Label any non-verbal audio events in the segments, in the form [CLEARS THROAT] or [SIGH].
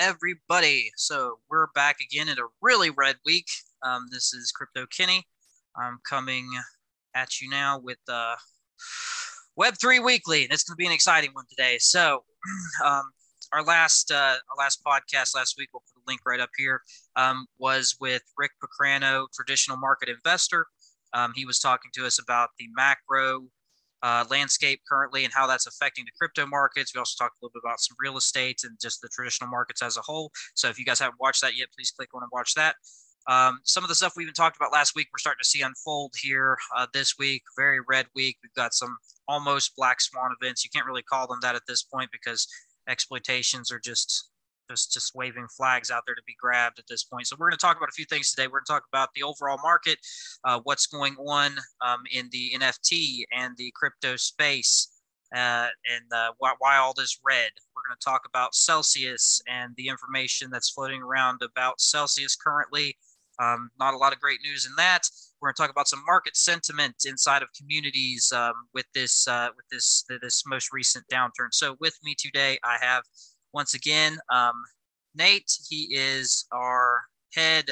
everybody. So we're back again in a really red week. Um, this is Crypto Kenny. I'm coming at you now with uh, Web3 Weekly, and it's going to be an exciting one today. So, [CLEARS THROAT] um, our last uh, our last podcast last week, we'll put a link right up here, um, was with Rick Pacrano, traditional market investor. Um, he was talking to us about the macro uh, landscape currently and how that's affecting the crypto markets. We also talked a little bit about some real estate and just the traditional markets as a whole. So if you guys haven't watched that yet, please click on and watch that. Um, some of the stuff we even talked about last week, we're starting to see unfold here uh, this week. Very red week. We've got some almost black swan events. You can't really call them that at this point because exploitations are just just just waving flags out there to be grabbed at this point. So we're going to talk about a few things today. We're going to talk about the overall market, uh, what's going on um, in the NFT and the crypto space, uh, and uh, why, why all this red. We're going to talk about Celsius and the information that's floating around about Celsius currently. Um, not a lot of great news in that. We're going to talk about some market sentiment inside of communities um, with this uh, with this this most recent downturn. So with me today, I have once again. Um, Nate, he is our head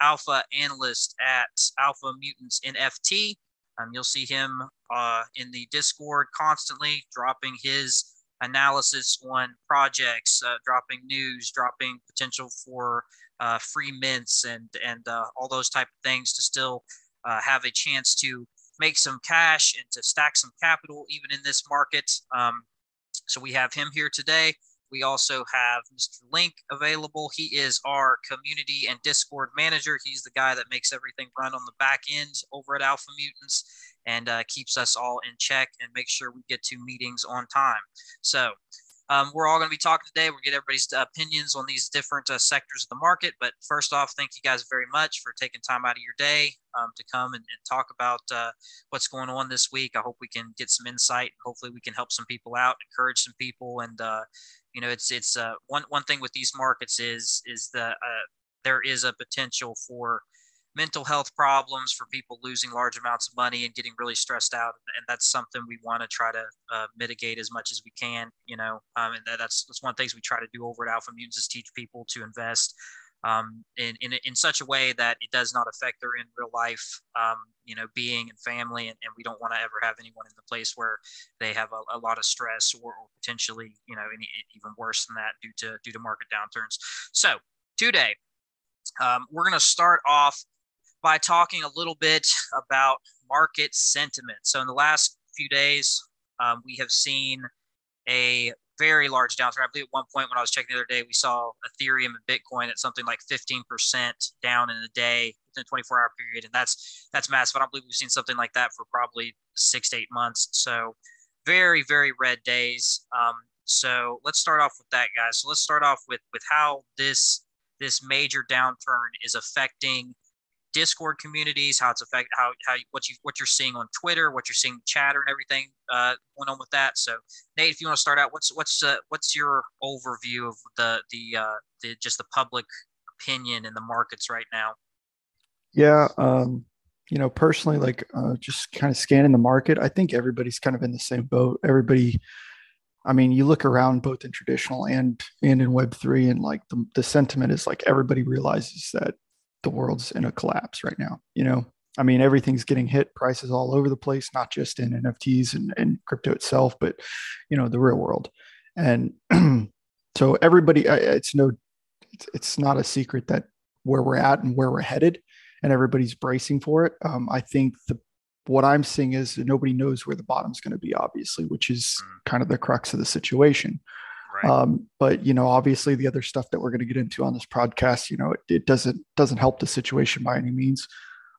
alpha analyst at Alpha Mutants NFT. Um, you'll see him uh, in the Discord constantly dropping his analysis on projects, uh, dropping news, dropping potential for uh, free mints and and uh, all those type of things to still uh, have a chance to make some cash and to stack some capital even in this market. Um, so we have him here today. We also have Mr. Link available. He is our community and Discord manager. He's the guy that makes everything run on the back end over at Alpha Mutants and uh, keeps us all in check and makes sure we get to meetings on time. So, um, we're all going to be talking today. We'll get everybody's opinions on these different uh, sectors of the market. But first off, thank you guys very much for taking time out of your day um, to come and, and talk about uh, what's going on this week. I hope we can get some insight. Hopefully, we can help some people out, encourage some people, and uh, you know, it's it's uh, one one thing with these markets is is the uh, there is a potential for mental health problems for people losing large amounts of money and getting really stressed out and that's something we want to try to uh, mitigate as much as we can you know um, and that's that's one of the things we try to do over at alpha mutants is teach people to invest um, in, in, in such a way that it does not affect their in real life, um, you know, being and family. And, and we don't want to ever have anyone in the place where they have a, a lot of stress or, or, potentially, you know, any, even worse than that due to, due to market downturns. So today, um, we're going to start off by talking a little bit about market sentiment. So in the last few days, um, we have seen a very large downturn. I believe at one point when I was checking the other day, we saw Ethereum and Bitcoin at something like 15% down in a day within a 24 hour period. And that's, that's massive. I don't believe we've seen something like that for probably six to eight months. So very, very red days. Um, so let's start off with that, guys. So let's start off with, with how this, this major downturn is affecting Discord communities, how it's affect how how what you what you're seeing on Twitter, what you're seeing chatter and everything uh, going on with that. So Nate, if you want to start out, what's what's uh, what's your overview of the the uh, the just the public opinion in the markets right now? Yeah, um, you know, personally, like uh, just kind of scanning the market, I think everybody's kind of in the same boat. Everybody. I mean, you look around both in traditional and and in Web three, and like the, the sentiment is like everybody realizes that the world's in a collapse right now. You know, I mean, everything's getting hit, prices all over the place, not just in NFTs and, and crypto itself, but you know, the real world. And [CLEARS THROAT] so everybody, it's no, it's, it's not a secret that where we're at and where we're headed, and everybody's bracing for it. Um, I think the what I'm seeing is nobody knows where the bottom's going to be, obviously, which is mm. kind of the crux of the situation. Right. Um, but you know, obviously, the other stuff that we're going to get into on this podcast, you know, it, it doesn't doesn't help the situation by any means.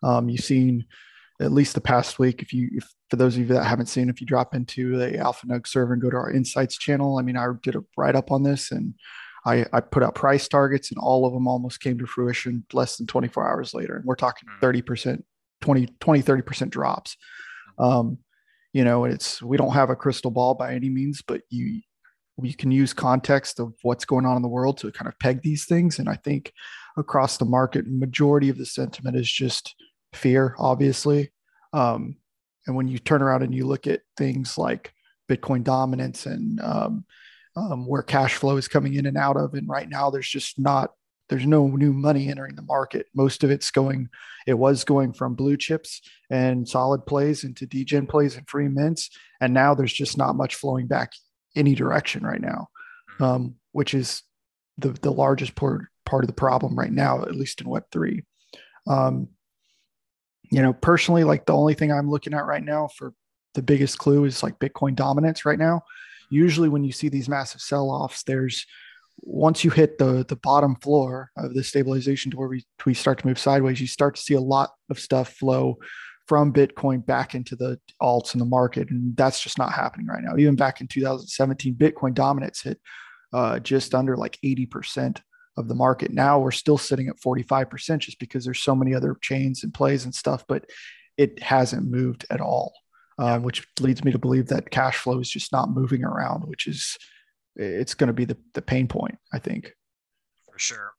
Um, you've seen at least the past week. If you, if for those of you that haven't seen, if you drop into the Alpha Nug server and go to our Insights channel, I mean, I did a write up on this and I, I put out price targets and all of them almost came to fruition less than 24 hours later. And we're talking 30%, hmm. 20, 20, 30% drops. Hmm. Um, you know, it's, we don't have a crystal ball by any means, but you, we can use context of what's going on in the world to kind of peg these things. And I think across the market, majority of the sentiment is just fear, obviously. Um, and when you turn around and you look at things like Bitcoin dominance and um, um, where cash flow is coming in and out of. And right now, there's just not there's no new money entering the market. Most of it's going, it was going from blue chips and solid plays into degen plays and free mints. And now there's just not much flowing back any direction right now, mm-hmm. um, which is the, the largest part, part of the problem right now, at least in Web3. Um, you know, personally, like the only thing I'm looking at right now for the biggest clue is like Bitcoin dominance right now. Usually, when you see these massive sell offs, there's once you hit the the bottom floor of the stabilization to where we, we start to move sideways, you start to see a lot of stuff flow from Bitcoin back into the alts in the market. And that's just not happening right now. Even back in 2017, Bitcoin dominance hit uh, just under like 80% of the market. Now we're still sitting at 45% just because there's so many other chains and plays and stuff, but it hasn't moved at all, uh, which leads me to believe that cash flow is just not moving around, which is it's going to be the, the pain point, I think. For sure.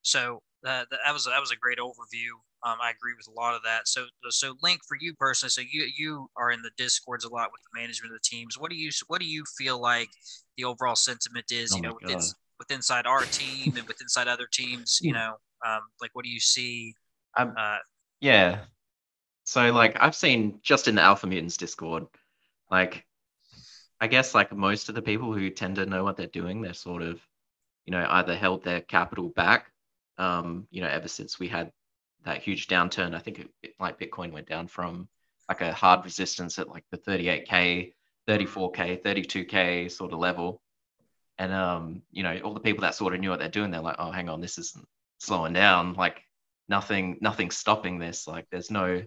So uh, that was that was a great overview. Um, I agree with a lot of that. So so link for you personally. So you you are in the discords a lot with the management of the teams. What do you what do you feel like the overall sentiment is? Oh you know, within, with inside our team and with inside other teams. You know, um, like what do you see? Um, uh, yeah. So like I've seen just in the Alpha Mutants Discord, like I guess like most of the people who tend to know what they're doing, they're sort of, you know, either held their capital back, um, you know, ever since we had that huge downturn. I think it, like Bitcoin went down from like a hard resistance at like the 38k, 34k, 32k sort of level, and um, you know, all the people that sort of knew what they're doing, they're like, oh, hang on, this isn't slowing down. Like nothing, nothing's stopping this. Like there's no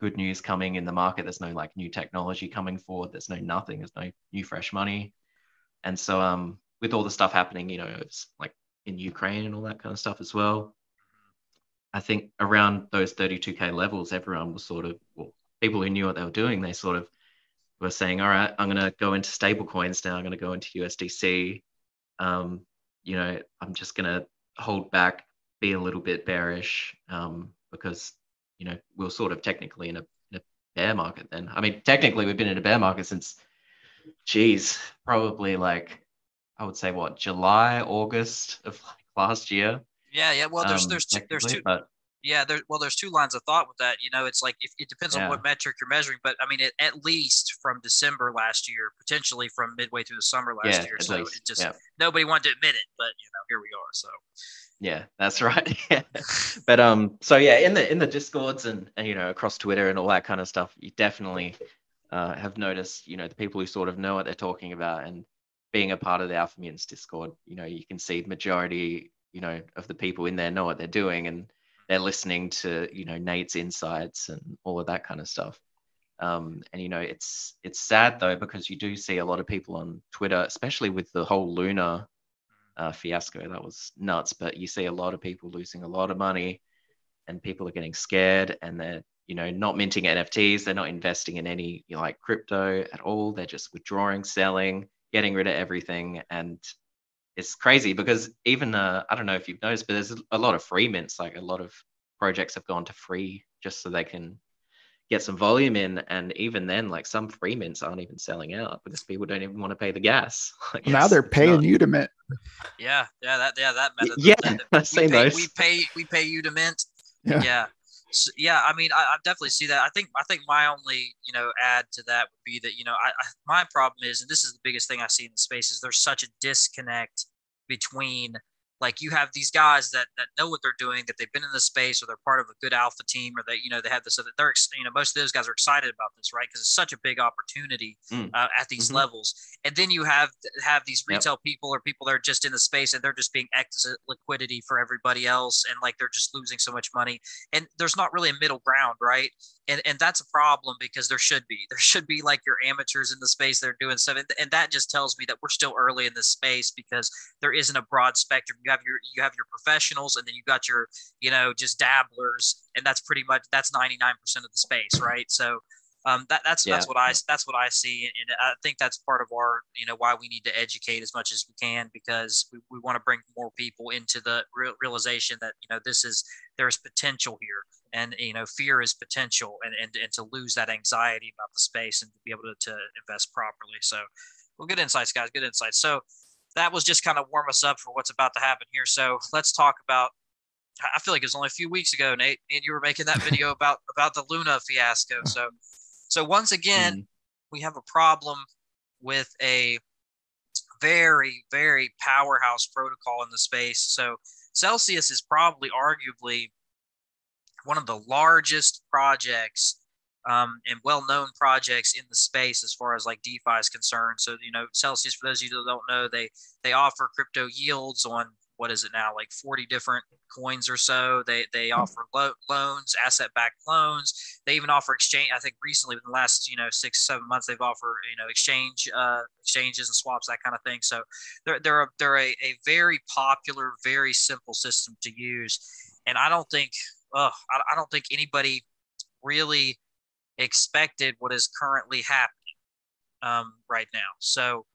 good news coming in the market. There's no like new technology coming forward. There's no nothing. There's no new fresh money. And so um, with all the stuff happening, you know, it's like in Ukraine and all that kind of stuff as well. I think around those 32k levels, everyone was sort of well, people who knew what they were doing. They sort of were saying, "All right, I'm going to go into stable coins now. I'm going to go into USDC. Um, you know, I'm just going to hold back, be a little bit bearish um, because you know, we're sort of technically in a, in a bear market then. I mean, technically we've been in a bear market since, geez, probably like, I would say what, July, August of like last year. Yeah, yeah. Well, there's um, there's two, there's two. But, yeah, there, well, there's two lines of thought with that. You know, it's like if, it depends yeah. on what metric you're measuring, but I mean, it, at least from December last year, potentially from midway through the summer last yeah, year. So least. it just yeah. nobody wanted to admit it, but you know, here we are. So yeah, that's [LAUGHS] right. yeah. But um, so yeah, in the in the discords and, and you know across Twitter and all that kind of stuff, you definitely uh, have noticed you know the people who sort of know what they're talking about and being a part of the Alpha Mutants Discord, you know, you can see the majority you know of the people in there know what they're doing and they're listening to you know Nate's insights and all of that kind of stuff. Um, and you know it's it's sad though because you do see a lot of people on Twitter, especially with the whole Luna uh, fiasco. That was nuts. But you see a lot of people losing a lot of money, and people are getting scared, and they're you know not minting NFTs. They're not investing in any you know, like crypto at all. They're just withdrawing, selling, getting rid of everything, and it's crazy because even uh, I don't know if you've noticed, but there's a lot of free mints. Like a lot of projects have gone to free just so they can get some volume in. And even then, like some free mints aren't even selling out because people don't even want to pay the gas. [LAUGHS] Like now they're paying not... you to mint. Yeah, yeah, that yeah that method. Yeah, I've [LAUGHS] seen pay. We pay we pay you to mint. Yeah. yeah. So, yeah, I mean, I, I, definitely see that. I think I think my only you know add to that would be that you know I, I my problem is, and this is the biggest thing I see in the space is there's such a disconnect between like you have these guys that that know what they're doing, that they've been in the space, or they're part of a good alpha team, or that you know they have this. So that they're you know most of those guys are excited about this, right? Because it's such a big opportunity mm. uh, at these mm-hmm. levels. And then you have have these retail yep. people or people that are just in the space and they're just being exit liquidity for everybody else, and like they're just losing so much money. And there's not really a middle ground, right? And and that's a problem because there should be [LAUGHS] there should be like your amateurs in the space that are doing stuff, and, and that just tells me that we're still early in this space because there isn't a broad spectrum. You have your you have your professionals, and then you've got your you know just dabblers, and that's pretty much that's 99% of the space, right? So um, that, that's yeah. that's what I that's what I see, and I think that's part of our you know why we need to educate as much as we can because we, we want to bring more people into the real, realization that you know this is there's potential here, and you know fear is potential, and and, and to lose that anxiety about the space and to be able to, to invest properly. So, well, good insights, guys. Good insights. So that was just kind of warm us up for what's about to happen here. So let's talk about. I feel like it was only a few weeks ago, Nate, and you were making that video [LAUGHS] about about the Luna fiasco. So, so once again, mm. we have a problem with a very very powerhouse protocol in the space. So Celsius is probably arguably one of the largest projects um, and well-known projects in the space as far as like DeFi is concerned. So you know, Celsius, for those of you that don't know, they they offer crypto yields on what is it now, like 40 different coins or so. They they hmm. offer lo- loans, asset-backed loans. They even offer exchange. I think recently, within the last you know six seven months, they've offered you know exchange uh, exchanges and swaps, that kind of thing. So they're they're a, they're a, a very popular, very simple system to use. And I don't think, uh, I, I don't think anybody really expected what is currently happening um, right now. So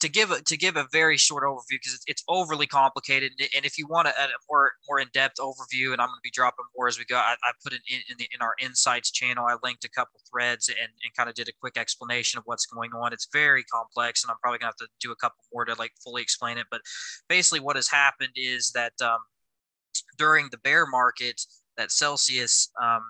to give a, to give a very short overview because it's, overly complicated, and if you want a, a more more in depth overview, and I'm going to be dropping more as we go, I, I put it in in, the, in, our insights channel. I linked a couple threads and, and kind of did a quick explanation of what's going on. It's very complex, and I'm probably going to have to do a couple more to like fully explain it. But basically, what has happened is that um, during the bear market, that Celsius um,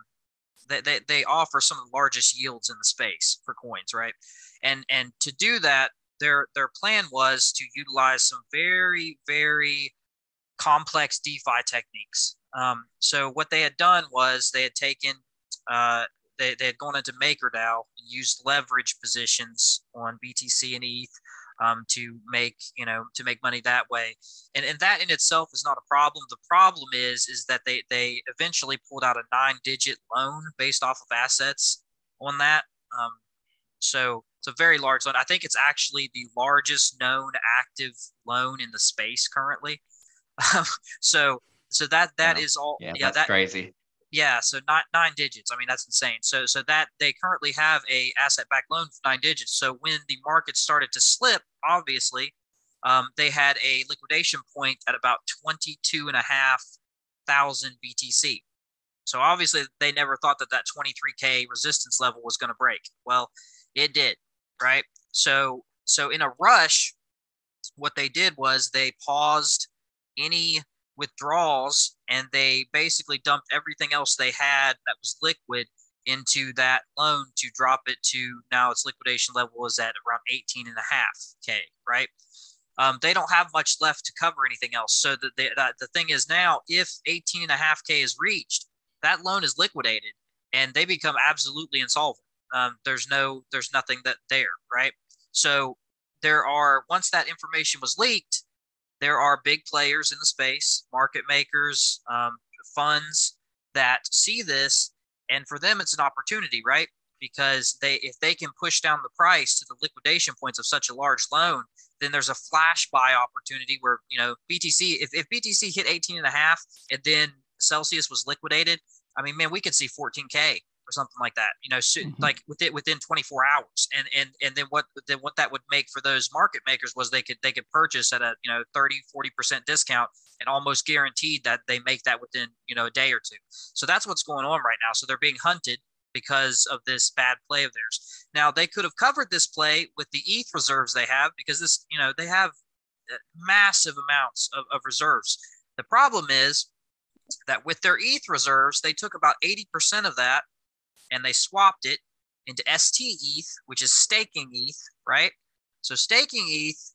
they, they, they offer some of the largest yields in the space for coins, right? And and to do that, their their plan was to utilize some very very complex DeFi techniques. Um, so what they had done was they had taken uh, they, they had gone into MakerDAO and used leverage positions on BTC and ETH um, to make you know to make money that way. And and that in itself is not a problem. The problem is is that they they eventually pulled out a nine digit loan based off of assets on that. Um, so it's a very large loan. I think it's actually the largest known active loan in the space currently. [LAUGHS] So so that that wow. is all yeah, yeah that's that, crazy yeah, so not nine digits. I mean, that's insane. So so that they currently have a asset backed loan for nine digits. So when the market started to slip, obviously, um, they had a liquidation point at about 22 and a half thousand BTC. So obviously they never thought that that 23k resistance level was going to break. Well, it did, right? So so in a rush, what they did was they paused any withdrawals and they basically dumped everything else they had that was liquid into that loan to drop it to now its liquidation level is at around 18 and a half k right? Um, they don't have much left to cover anything else. So the, the, the thing is now if 18 and a half k is reached that loan is liquidated and they become absolutely insolvent. Um, there's no there's nothing that there right? So there are once that information was leaked there are big players in the space, market makers, um, funds that see this, and for them it's an opportunity, right? Because they, if they can push down the price to the liquidation points of such a large loan, then there's a flash buy opportunity where you know BTC. If, if BTC hit 18 and a half, and then Celsius was liquidated, I mean, man, we could see 14k or something like that. You know, so, mm-hmm. like within within 24 hours, and and and then what then what that would make for those market makers was they could they could purchase at a you know 30 40 percent discount and almost guaranteed that they make that within you know a day or two. So that's what's going on right now. So they're being hunted because of this bad play of theirs. Now they could have covered this play with the ETH reserves they have because this you know they have uh, massive amounts of, of reserves. The problem is that with their ETH reserves, they took about 80% of that and they swapped it into ST ETH, which is staking ETH, right? So staking ETH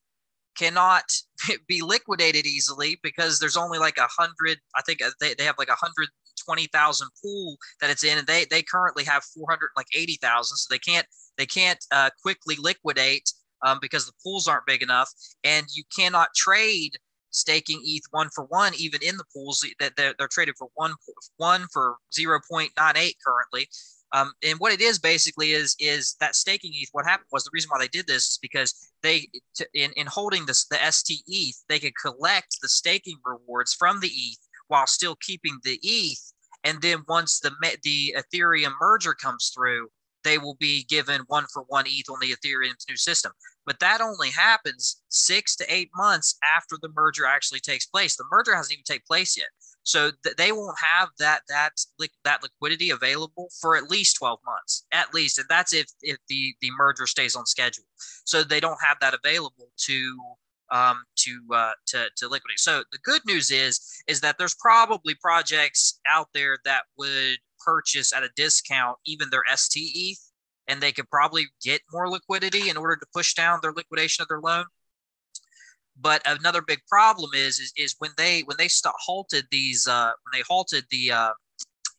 cannot [LAUGHS] be liquidated easily because there's only like a hundred. I think uh, they, they have like a hundred twenty thousand pool that it's in, and they they currently have four hundred like eighty thousand. So they can't they can't uh, quickly liquidate um, because the pools aren't big enough, and you cannot trade staking ETH one for one, even in the pools that they're, they're traded for one one for zero point nine eight currently. Um, and what it is basically is is that staking ETH. What happened was the reason why they did this is because they to, in in holding this the ST ETH, they could collect the staking rewards from the ETH while still keeping the ETH. And then once the the Ethereum merger comes through, they will be given one for one ETH on the Ethereum's new system. But that only happens six to eight months after the merger actually takes place. The merger hasn't even taken place yet. So th- they won't have that that li- that liquidity available for at least 12 months, at least, and that's if if the the merger stays on schedule. So they don't have that available to um, to uh, to to liquidate. So the good news is is that there's probably projects out there that would purchase at a discount even their STE, and they could probably get more liquidity in order to push down their liquidation of their loan. But another big problem is is, is when they when they start halted these uh, when they halted the uh,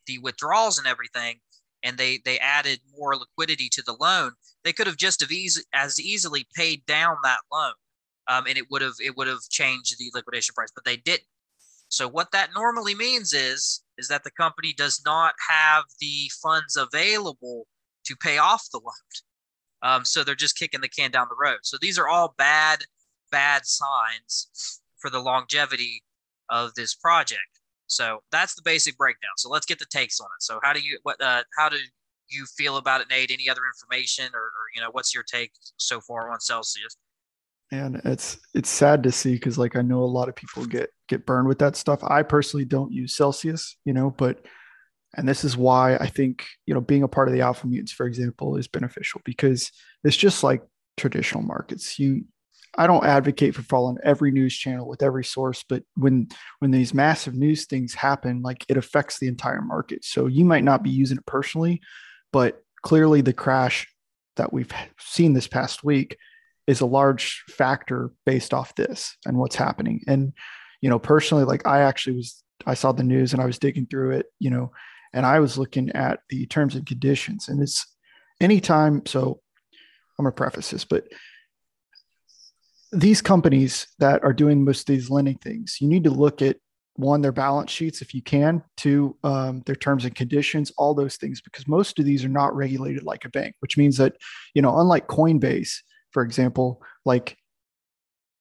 the withdrawals and everything, and they they added more liquidity to the loan, they could have just have easy, as easily paid down that loan, um, and it would have it would have changed the liquidation price, but they didn't. So what that normally means is is that the company does not have the funds available to pay off the loan. Um, so they're just kicking the can down the road. So these are all bad bad signs for the longevity of this project. So that's the basic breakdown. So let's get the takes on it. So how do you what uh, how do you feel about it, Nate? Any other information or, or you know what's your take so far on Celsius? And it's it's sad to see because like I know a lot of people get get burned with that stuff. I personally don't use Celsius, you know, but and this is why I think you know being a part of the Alpha Mutants, for example, is beneficial because it's just like traditional markets. You I don't advocate for following every news channel with every source, but when when these massive news things happen, like it affects the entire market. So you might not be using it personally, but clearly the crash that we've seen this past week is a large factor based off this and what's happening. And you know, personally, like I actually was I saw the news and I was digging through it, you know, and I was looking at the terms and conditions. And it's anytime, so I'm gonna preface this, but these companies that are doing most of these lending things, you need to look at one, their balance sheets if you can, two, um, their terms and conditions, all those things, because most of these are not regulated like a bank, which means that, you know, unlike Coinbase, for example, like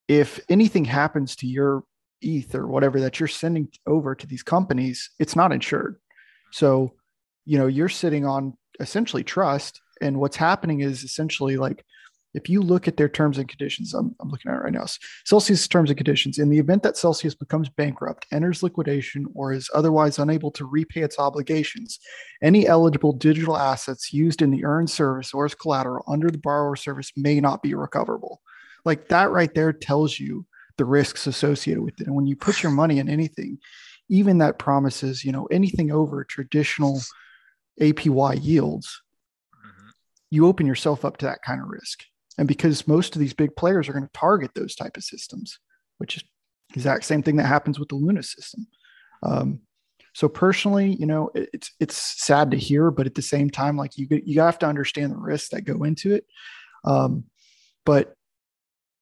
if anything happens to your ETH or whatever that you're sending over to these companies, it's not insured. So, you know, you're sitting on essentially trust. And what's happening is essentially like if you look at their terms and conditions, I'm, I'm, looking at it right now. Celsius terms and conditions. In the event that Celsius becomes bankrupt, enters liquidation, or is otherwise unable to repay its obligations, any eligible digital assets used in the earned service or as collateral under the borrower service may not be recoverable. Like that right there tells you the risks associated with it. And when you put your money in anything, even that promises, you know, anything over traditional APY yields, mm-hmm. you open yourself up to that kind of risk and because most of these big players are going to target those type of systems which is exact same thing that happens with the luna system. Um, so personally you know it, it's it's sad to hear but at the same time like you you have to understand the risks that go into it. Um, but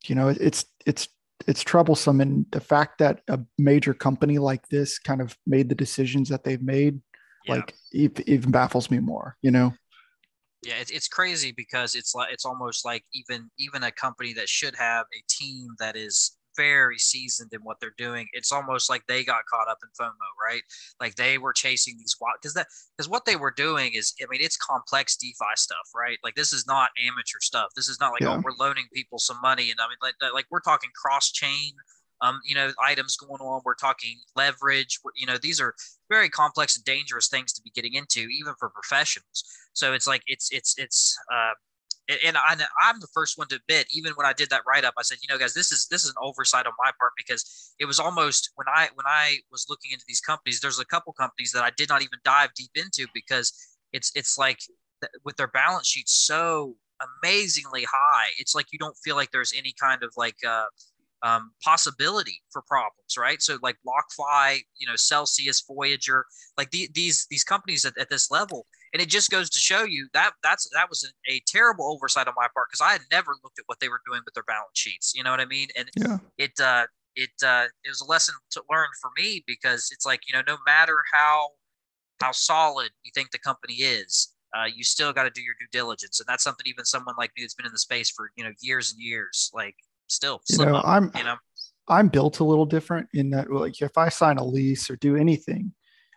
you know it's it's it's troublesome. And the fact that a major company like this kind of made the decisions that they've made yeah. like it, even baffles me more you know yeah, it's, it's crazy because it's like it's almost like even even a company that should have a team that is very seasoned in what they're doing. It's almost like they got caught up in FOMO, right? Like they were chasing these because that because what they were doing is, I mean, it's complex DeFi stuff, right? Like this is not amateur stuff. This is not like oh, yeah. oh, we're loaning people some money, and I mean, like like we're talking cross chain um, you know, items going on. We're talking leverage. you know, these are very complex and dangerous things to be getting into, even for professionals. So it's like it's it's it's. Uh, and I, I'm the first one to admit, even when I did that write up, I said, you know, guys, this is this is an oversight on my part because it was almost when I when I was looking into these companies, there's a couple companies that I did not even dive deep into because it's it's like with their balance sheets so amazingly high, it's like you don't feel like there's any kind of like uh, um, possibility for problems, right? So like BlockFi, you know, Celsius, Voyager, like the, these these companies at, at this level, and it just goes to show you that that's that was a, a terrible oversight on my part because I had never looked at what they were doing with their balance sheets. You know what I mean? And yeah. it uh, it uh, it was a lesson to learn for me because it's like you know no matter how how solid you think the company is, uh, you still got to do your due diligence, and that's something even someone like me that's been in the space for you know years and years, like still you know up, i'm you know. I'm built a little different in that like if i sign a lease or do anything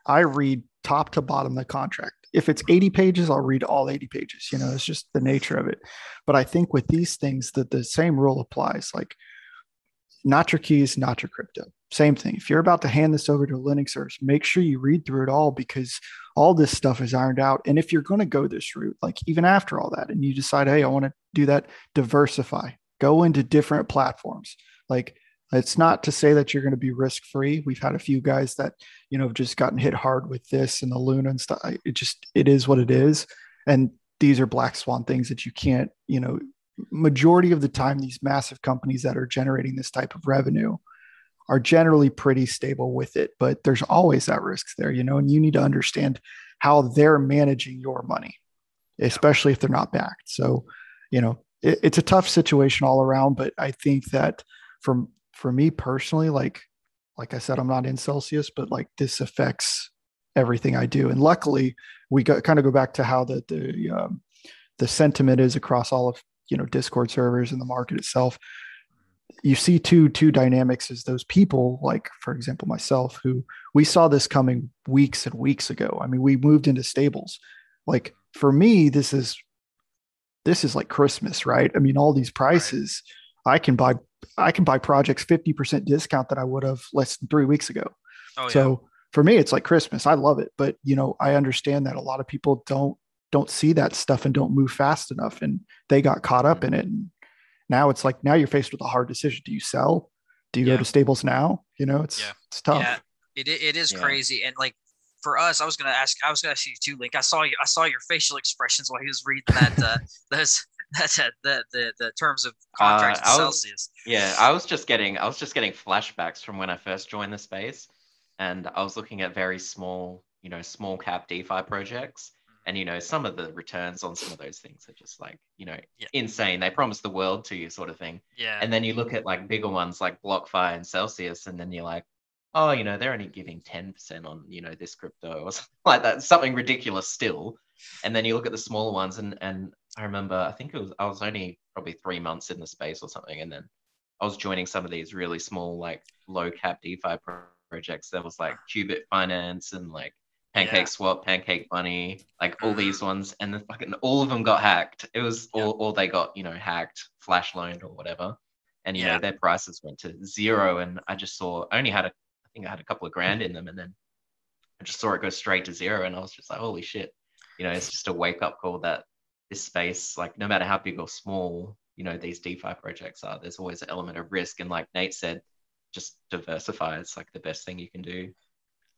i read top to bottom the contract. If it's 80 pages i'll read all 80 pages you know it's just the nature of it. But i think with these things that the same rule applies like not your keys not your crypto. Same thing. If you're about to hand this over to a lending service make sure you read through it all because all this stuff is ironed out. And if you're going to go this route like even after all that and you decide hey i want to do that diversify go into different platforms Like it's not to say that you're going to be risk free. We've had a few guys that, you know, have just gotten hit hard with this and the Luna and stuff. It just, it is what it is. And these are black swan things that you can't, you know, majority of the time, these massive companies that are generating this type of revenue are generally pretty stable with it, but there's always that risk there, you know, and you need to understand how they're managing your money, especially if they're not backed. So, you know, it, it's a tough situation all around, but I think that from for me personally, like like I said, I'm not in Celsius, but like this affects everything I do. And luckily, we got, kind of go back to how the the um, the sentiment is across all of you know Discord servers and the market itself. You see two two dynamics as those people, like for example myself, who we saw this coming weeks and weeks ago. I mean, we moved into stables. Like for me, this is this is like Christmas, right? I mean, all these prices. I can buy I can buy projects 50% discount that I would have less than three weeks ago. Oh, so yeah. for me, it's like Christmas. I love it. But you know, I understand that a lot of people don't don't see that stuff and don't move fast enough and they got caught up in mm-hmm. it. And now it's like now you're faced with a hard decision. Do you sell? Do you yeah. go to stables now? You know, it's yeah. it's tough. Yeah, it, it is crazy. And like for us, I was gonna ask I was gonna ask you too, Link. I saw you I saw your facial expressions while he was reading that uh [LAUGHS] those that's the, the the terms of contract uh, Celsius. Yeah, I was just getting I was just getting flashbacks from when I first joined the space, and I was looking at very small, you know, small cap DeFi projects, mm-hmm. and you know, some of the returns on some of those things are just like you know yeah. insane. They promise the world to you, sort of thing. Yeah. And then you look at like bigger ones like BlockFi and Celsius, and then you're like, oh, you know, they're only giving 10% on, you know, this crypto or something [LAUGHS] like that, something ridiculous still. And then you look at the smaller ones and and I remember I think it was I was only probably three months in the space or something, and then I was joining some of these really small, like low cap DeFi projects. There was like Qubit Finance and like Pancake yeah. Swap, Pancake Bunny, like all mm-hmm. these ones, and then fucking all of them got hacked. It was all, all they got, you know, hacked, flash loaned or whatever. And you yeah. know, their prices went to zero. And I just saw I only had a think I had a couple of grand in them and then I just saw it go straight to zero and I was just like, holy shit. You know, it's just a wake up call that this space, like no matter how big or small, you know, these DeFi projects are, there's always an element of risk. And like Nate said, just diversify. It's like the best thing you can do.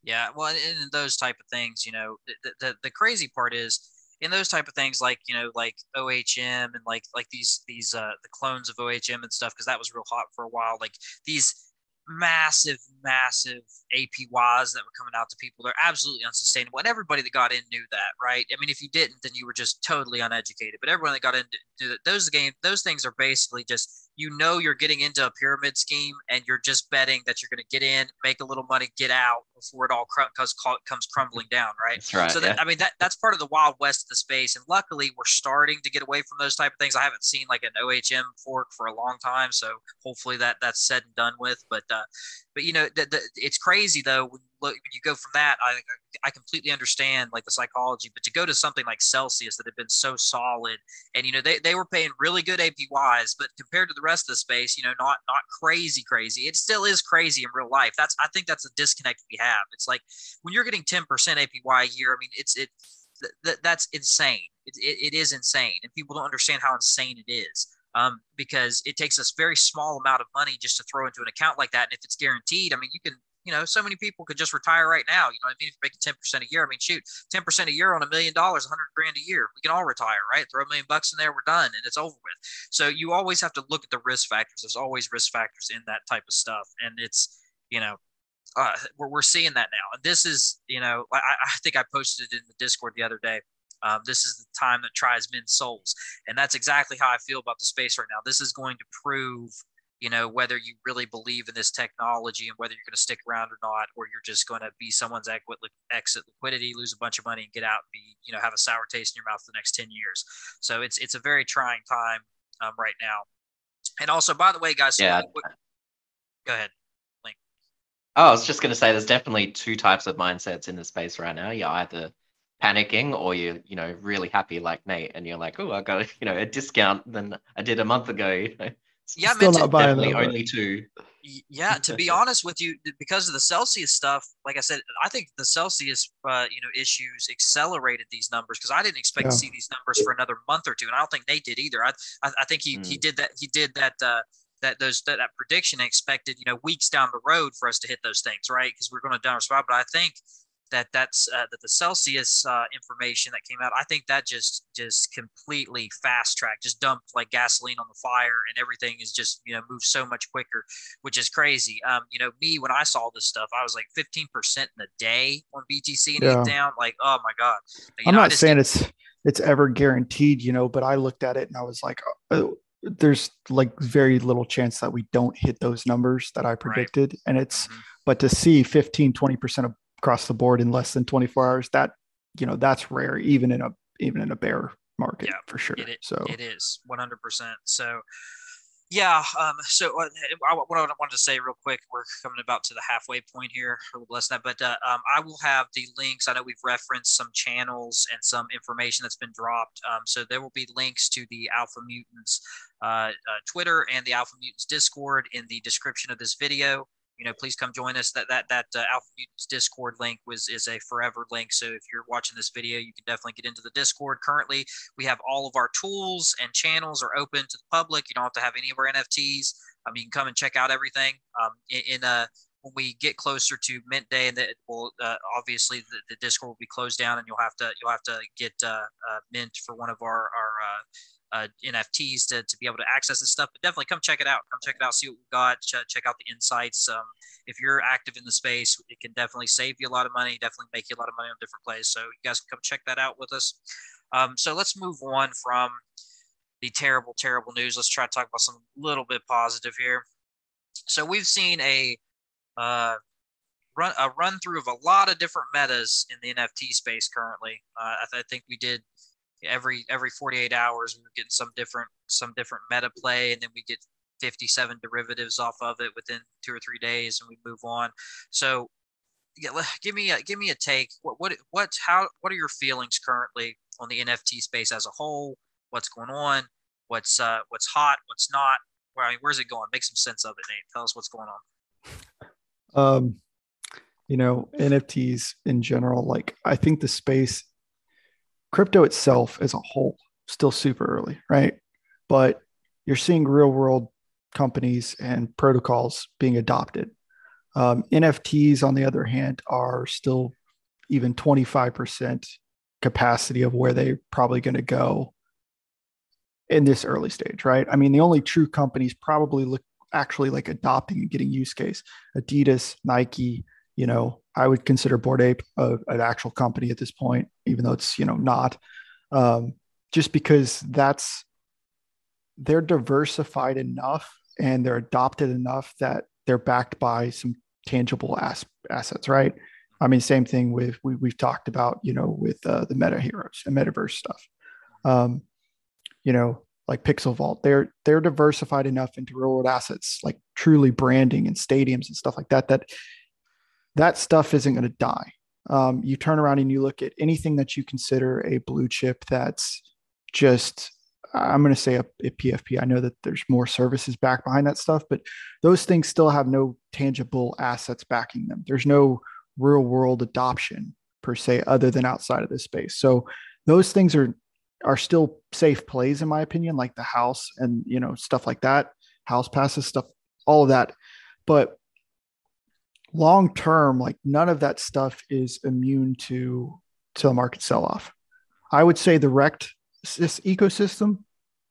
Yeah, well, in those type of things, you know, the, the, the crazy part is in those type of things, like you know, like OHM and like like these these uh the clones of OHM and stuff, because that was real hot for a while. Like these massive, massive APYs that were coming out to people. They're absolutely unsustainable. And everybody that got in knew that, right? I mean, if you didn't, then you were just totally uneducated. But everyone that got in knew that those game, those things are basically just you know you're getting into a pyramid scheme and you're just betting that you're going to get in, make a little money, get out before it all cr- comes, comes crumbling down, right? That's right. So that, yeah. I mean that that's part of the wild west of the space, and luckily we're starting to get away from those type of things. I haven't seen like an OHM fork for a long time, so hopefully that that's said and done with. But uh, but you know, it's crazy though when you, when you go from that. I I completely understand like the psychology, but to go to something like Celsius that had been so solid, and you know they, they were paying really good APYs, but compared to the rest of the space, you know, not not crazy crazy. It still is crazy in real life. That's I think that's a disconnect we have. It's like when you're getting 10% APY a year. I mean, it's it th- that's insane. It, it, it is insane, and people don't understand how insane it is um, because it takes a very small amount of money just to throw into an account like that. And if it's guaranteed, I mean, you can, you know, so many people could just retire right now. You know I mean? If you're making 10% a year, I mean, shoot, 10% a year on a million dollars, 100 grand a year, we can all retire, right? Throw a million bucks in there, we're done, and it's over with. So you always have to look at the risk factors. There's always risk factors in that type of stuff. And it's, you know, uh, we're, we're seeing that now. And this is, you know, I, I think I posted it in the Discord the other day um, this is the time that tries men's souls, and that's exactly how I feel about the space right now. This is going to prove, you know, whether you really believe in this technology and whether you're going to stick around or not, or you're just going to be someone's exit liquidity, lose a bunch of money, and get out and be, you know, have a sour taste in your mouth for the next ten years. So it's it's a very trying time um, right now. And also, by the way, guys, yeah. what, go ahead. Oh, I was just going to say, there's definitely two types of mindsets in the space right now. You're either panicking or you're you know really happy like nate and you're like oh i got [LAUGHS] you know a discount than i did a month ago you know? Yeah still not buying definitely only two. Yeah to be honest with you because of the celsius stuff like i said i think the celsius uh, you know issues accelerated these numbers because i didn't expect yeah. to see these numbers for another month or two and i don't think nate did either. I i, I think he mm. he did that he did that uh that those that, that prediction expected you know weeks down the road for us to hit those things right? Because we're going to down our spot but i think that that's uh, that the celsius uh, information that came out i think that just just completely fast track just dumped like gasoline on the fire and everything is just you know moved so much quicker which is crazy um you know me when i saw this stuff i was like 15% in a day on btc and yeah. down like oh my god i'm know, not saying it's it's ever guaranteed you know but i looked at it and i was like oh, there's like very little chance that we don't hit those numbers that I predicted. Right. And it's, mm-hmm. but to see 15, 20% across the board in less than 24 hours, that, you know, that's rare, even in a, even in a bear market yeah, for sure. It, so it is 100%. So, yeah. Um, so uh, what I wanted to say real quick, we're coming about to the halfway point here, less than that, but uh, um, I will have the links. I know we've referenced some channels and some information that's been dropped. Um, so there will be links to the Alpha Mutants uh, uh, Twitter and the Alpha Mutants Discord in the description of this video you know, please come join us. That that that uh, Alpha Mutants Discord link was is a forever link. So if you're watching this video, you can definitely get into the Discord. Currently, we have all of our tools and channels are open to the public. You don't have to have any of our NFTs. Um, you can come and check out everything. Um, in, in uh, when we get closer to mint day, and that will uh, obviously the, the Discord will be closed down, and you'll have to you'll have to get uh, uh, mint for one of our our uh, NFTs to, to be able to access this stuff. But definitely come check it out. Come check it out. See what we've got. Ch- check out the insights. Um, if you're active in the space, it can definitely save you a lot of money. Definitely make you a lot of money on different plays. So you guys can come check that out with us. Um, so let's move on from the terrible, terrible news. Let's try to talk about some little bit positive here. So we've seen a uh, run a run through of a lot of different metas in the NFT space currently. Uh, I, th- I think we did every every 48 hours we are getting some different some different meta play and then we get 57 derivatives off of it within two or three days and we move on. So yeah, give me a give me a take. What what what how what are your feelings currently on the nft space as a whole? What's going on? What's uh what's hot? What's not? Where I mean, where's it going? Make some sense of it nate. Tell us what's going on. Um you know nfts in general like i think the space crypto itself as a whole still super early, right? But you're seeing real world companies and protocols being adopted. Um, NFTs, on the other hand, are still even 25% capacity of where they're probably going to go in this early stage, right? I mean, the only true companies probably look actually like adopting and getting use case Adidas, Nike, you know, I would consider Bored Ape a, an actual company at this point, even though it's you know not, um, just because that's they're diversified enough and they're adopted enough that they're backed by some tangible as- assets, right? I mean, same thing with we, we've talked about, you know, with uh, the meta heroes and metaverse stuff. Um, you know, like Pixel Vault, they're they're diversified enough into real world assets, like truly branding and stadiums and stuff like that. That that stuff isn't going to die. Um, you turn around and you look at anything that you consider a blue chip that's just I'm going to say a, a, PFP. I know that there's more services back behind that stuff, but those things still have no tangible assets backing them. There's no real world adoption per se, other than outside of this space. So those things are are still safe plays in my opinion, like the house and you know stuff like that, house passes stuff, all of that. But long term, like none of that stuff is immune to to the market sell off. I would say the Rekt this ecosystem,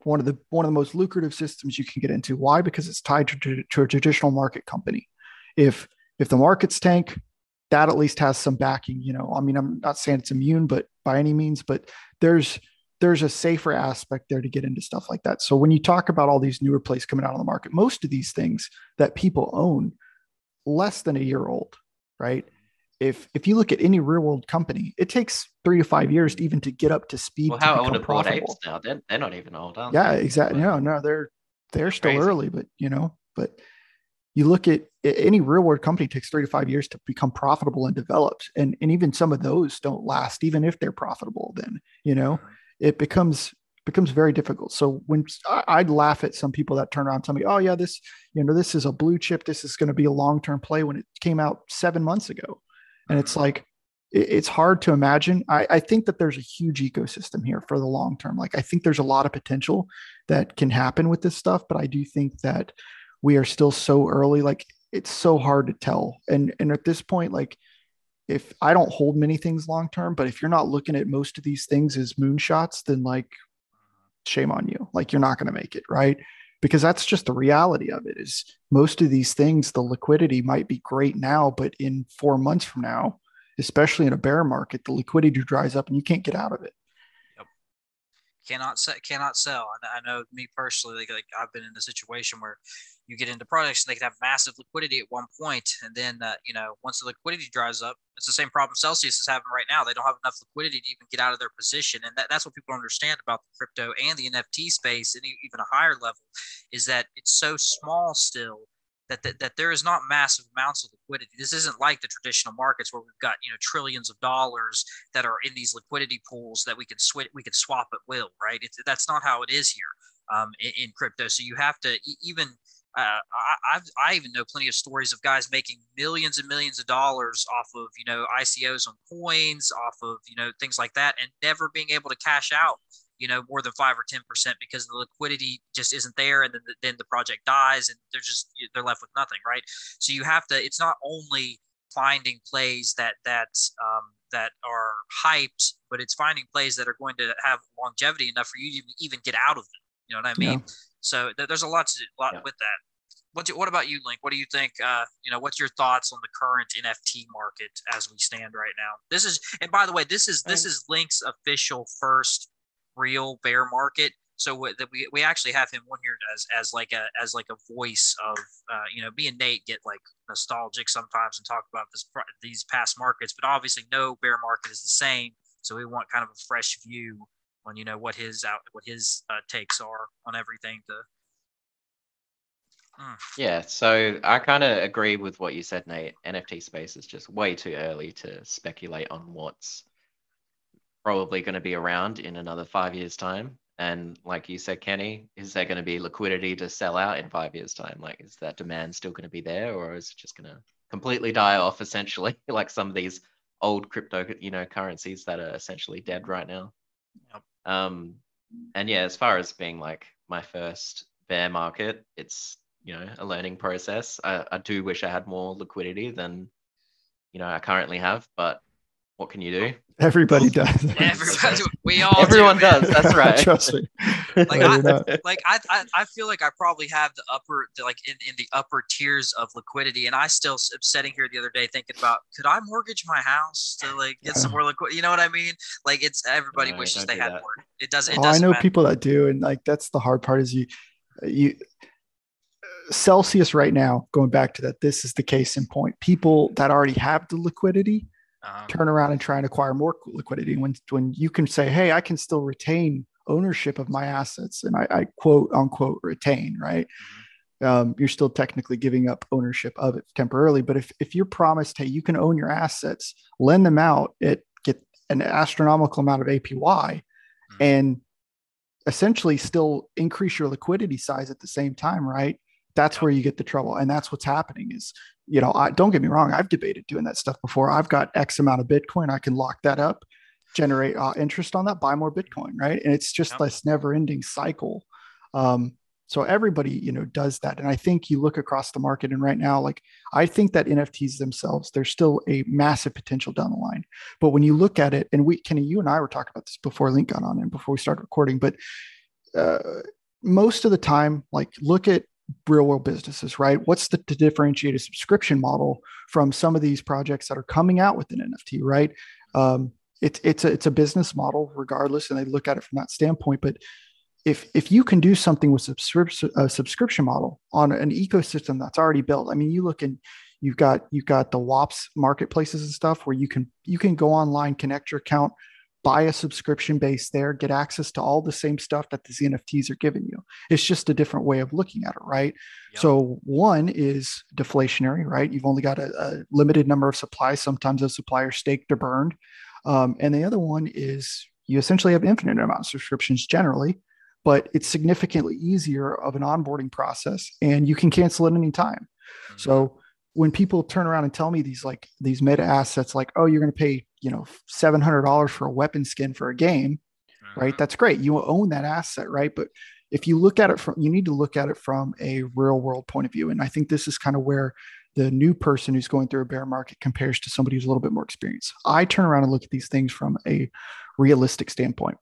one of the one of the most lucrative systems you can get into. Why? Because it's tied to, to a traditional market company. If if the markets tank, that at least has some backing. You know, I mean, I'm not saying it's immune, but by any means, but there's there's a safer aspect there to get into stuff like that. So when you talk about all these newer plays coming out on the market, most of these things that people own less than a year old, right? If if you look at any real world company, it takes three to five years to even to get up to speed. Well, how old are Bored Apes now? They're, they're not even old, are Yeah, exactly. No, no, they're they're still crazy. early, but you know, but you look at any real world company takes three to five years to become profitable and developed, and and even some of those don't last, even if they're profitable. Then you know, it becomes becomes very difficult. So when I'd laugh at some people that turn around and tell me, "Oh yeah, this you know this is a blue chip. This is going to be a long term play," when it came out seven months ago, and it's like, it's hard to imagine. I, I, think that there's a huge ecosystem here for the long term. Like I think there's a lot of potential that can happen with this stuff, but I do think that we are still so early. Like it's so hard to tell. And and at this point, like if I don't hold many things long term, but if you're not looking at most of these things as moonshots, then like shame on you. Like you're not going to make it, right? Because that's just the reality of it is most of these things, the liquidity might be great now, but in four months from now, especially in a bear market, the liquidity dries up and you can't get out of it. Yep. Cannot sell. Cannot sell. I know me personally, like, like I've been in a situation where you get into projects and they can have massive liquidity at one point, and then uh, you know once the liquidity dries up, it's the same problem Celsius is having right now. They don't have enough liquidity to even get out of their position, and that, that's what people understand about the crypto and the NFT space, and even a higher level, is that it's so small still that, that, that there is not massive amounts of liquidity. This isn't like the traditional markets where we've got you know trillions of dollars that are in these liquidity pools that we can switch, we can swap at will, right? That's not how it is here um, in, in, crypto. So you have to even. Uh, I, I've, I even know plenty of stories of guys making millions and millions of dollars off of you know ICOs on coins, off of you know things like that, and never being able to cash out you know more than five or ten percent because the liquidity just isn't there and then the, then the project dies and they're just they're left with nothing right so you have to it's not only finding plays that that um, that are hyped but it's finding plays that are going to have longevity enough for you to even get out of them you know what i mean yeah. So th- there's a lot to lot yeah. with that what, what about you, Link? What do you think? Uh, you know, what's your thoughts on the current NFT market as we stand right now? This is, and by the way, this is this is Link's official first real bear market. So we, we actually have him one here as, as like a as like a voice of uh, you know me and Nate get like nostalgic sometimes and talk about this these past markets, but obviously no bear market is the same. So we want kind of a fresh view on you know what his out what his uh, takes are on everything to hmm. Yeah, so I kind of agree with what you said, Nate. NFT space is just way too early to speculate on what's probably going to be around in another five years' time. And like you said, Kenny, is there going to be liquidity to sell out in five years' time? Like, is that demand still going to be there, or is it just going to completely die off? Essentially, [LAUGHS] like some of these old crypto, you know, currencies that are essentially dead right now. Yep. Um, and yeah, as far as being like my first bear market, it's you know a learning process. I, I do wish I had more liquidity than you know I currently have, but what can you do? Everybody does. [LAUGHS] Everybody, we all. Everyone do, does. That's right. [LAUGHS] Trust me. Like I, like I, I, I feel like I probably have the upper, the, like in, in the upper tiers of liquidity, and I still am sitting here the other day thinking about could I mortgage my house to like get yeah. some more liquidity? You know what I mean? Like it's everybody no, wishes they had that. more. It doesn't. It oh, doesn't I know matter. people that do, and like that's the hard part is you, you. Celsius right now, going back to that, this is the case in point. People that already have the liquidity um, turn around and try and acquire more liquidity when when you can say hey i can still retain ownership of my assets and i, I quote unquote retain right mm-hmm. um, you're still technically giving up ownership of it temporarily but if, if you're promised hey you can own your assets lend them out it get an astronomical amount of apy mm-hmm. and essentially still increase your liquidity size at the same time right that's where you get the trouble and that's what's happening is you know I, don't get me wrong i've debated doing that stuff before. I've got x amount of bitcoin i can lock that up generate uh, interest on that buy more bitcoin right? And it's just yep. this never ending cycle. Um, so everybody you know does that and i think you look across the market and right now like i think that nfts themselves there's still a massive potential down the line. But when you look at it and we kenny you and i were talking about this before link got on and before we started recording but uh, most of the time like look at real world businesses, right? What's the, differentiated subscription model from some of these projects that are coming out with an NFT, right? Um, it's it's a it's a business model regardless, and they look at it from that standpoint. But if if you can do something with subscription a subscription model on an ecosystem that's already built, I mean, you look and you've got you've got the WAPs marketplaces and stuff where you can you can go online, connect your account, buy a subscription base there, get access to all the same stuff that these NFTs are giving you. It's just a different way of looking at it, right? Yep. So one is deflationary, right? You've only got a, a, limited number of supplies. Sometimes those suppliers staked or burned. Um, and the other one is you essentially have infinite amount of subscriptions generally, but it's significantly easier of an onboarding process and you can cancel at any time. Mm-hmm. So when people turn around and tell me these like these meta assets, like, oh, you're going to pay, you know, seven hundred dollars for a weapon skin for a game, mm-hmm. right? That's great. You own that asset, right? But if you look at it from, you need to look at it from a real world point of view, and I think this is kind of where the new person who's going through a bear market compares to somebody who's a little bit more experienced. I turn around and look at these things from a realistic standpoint.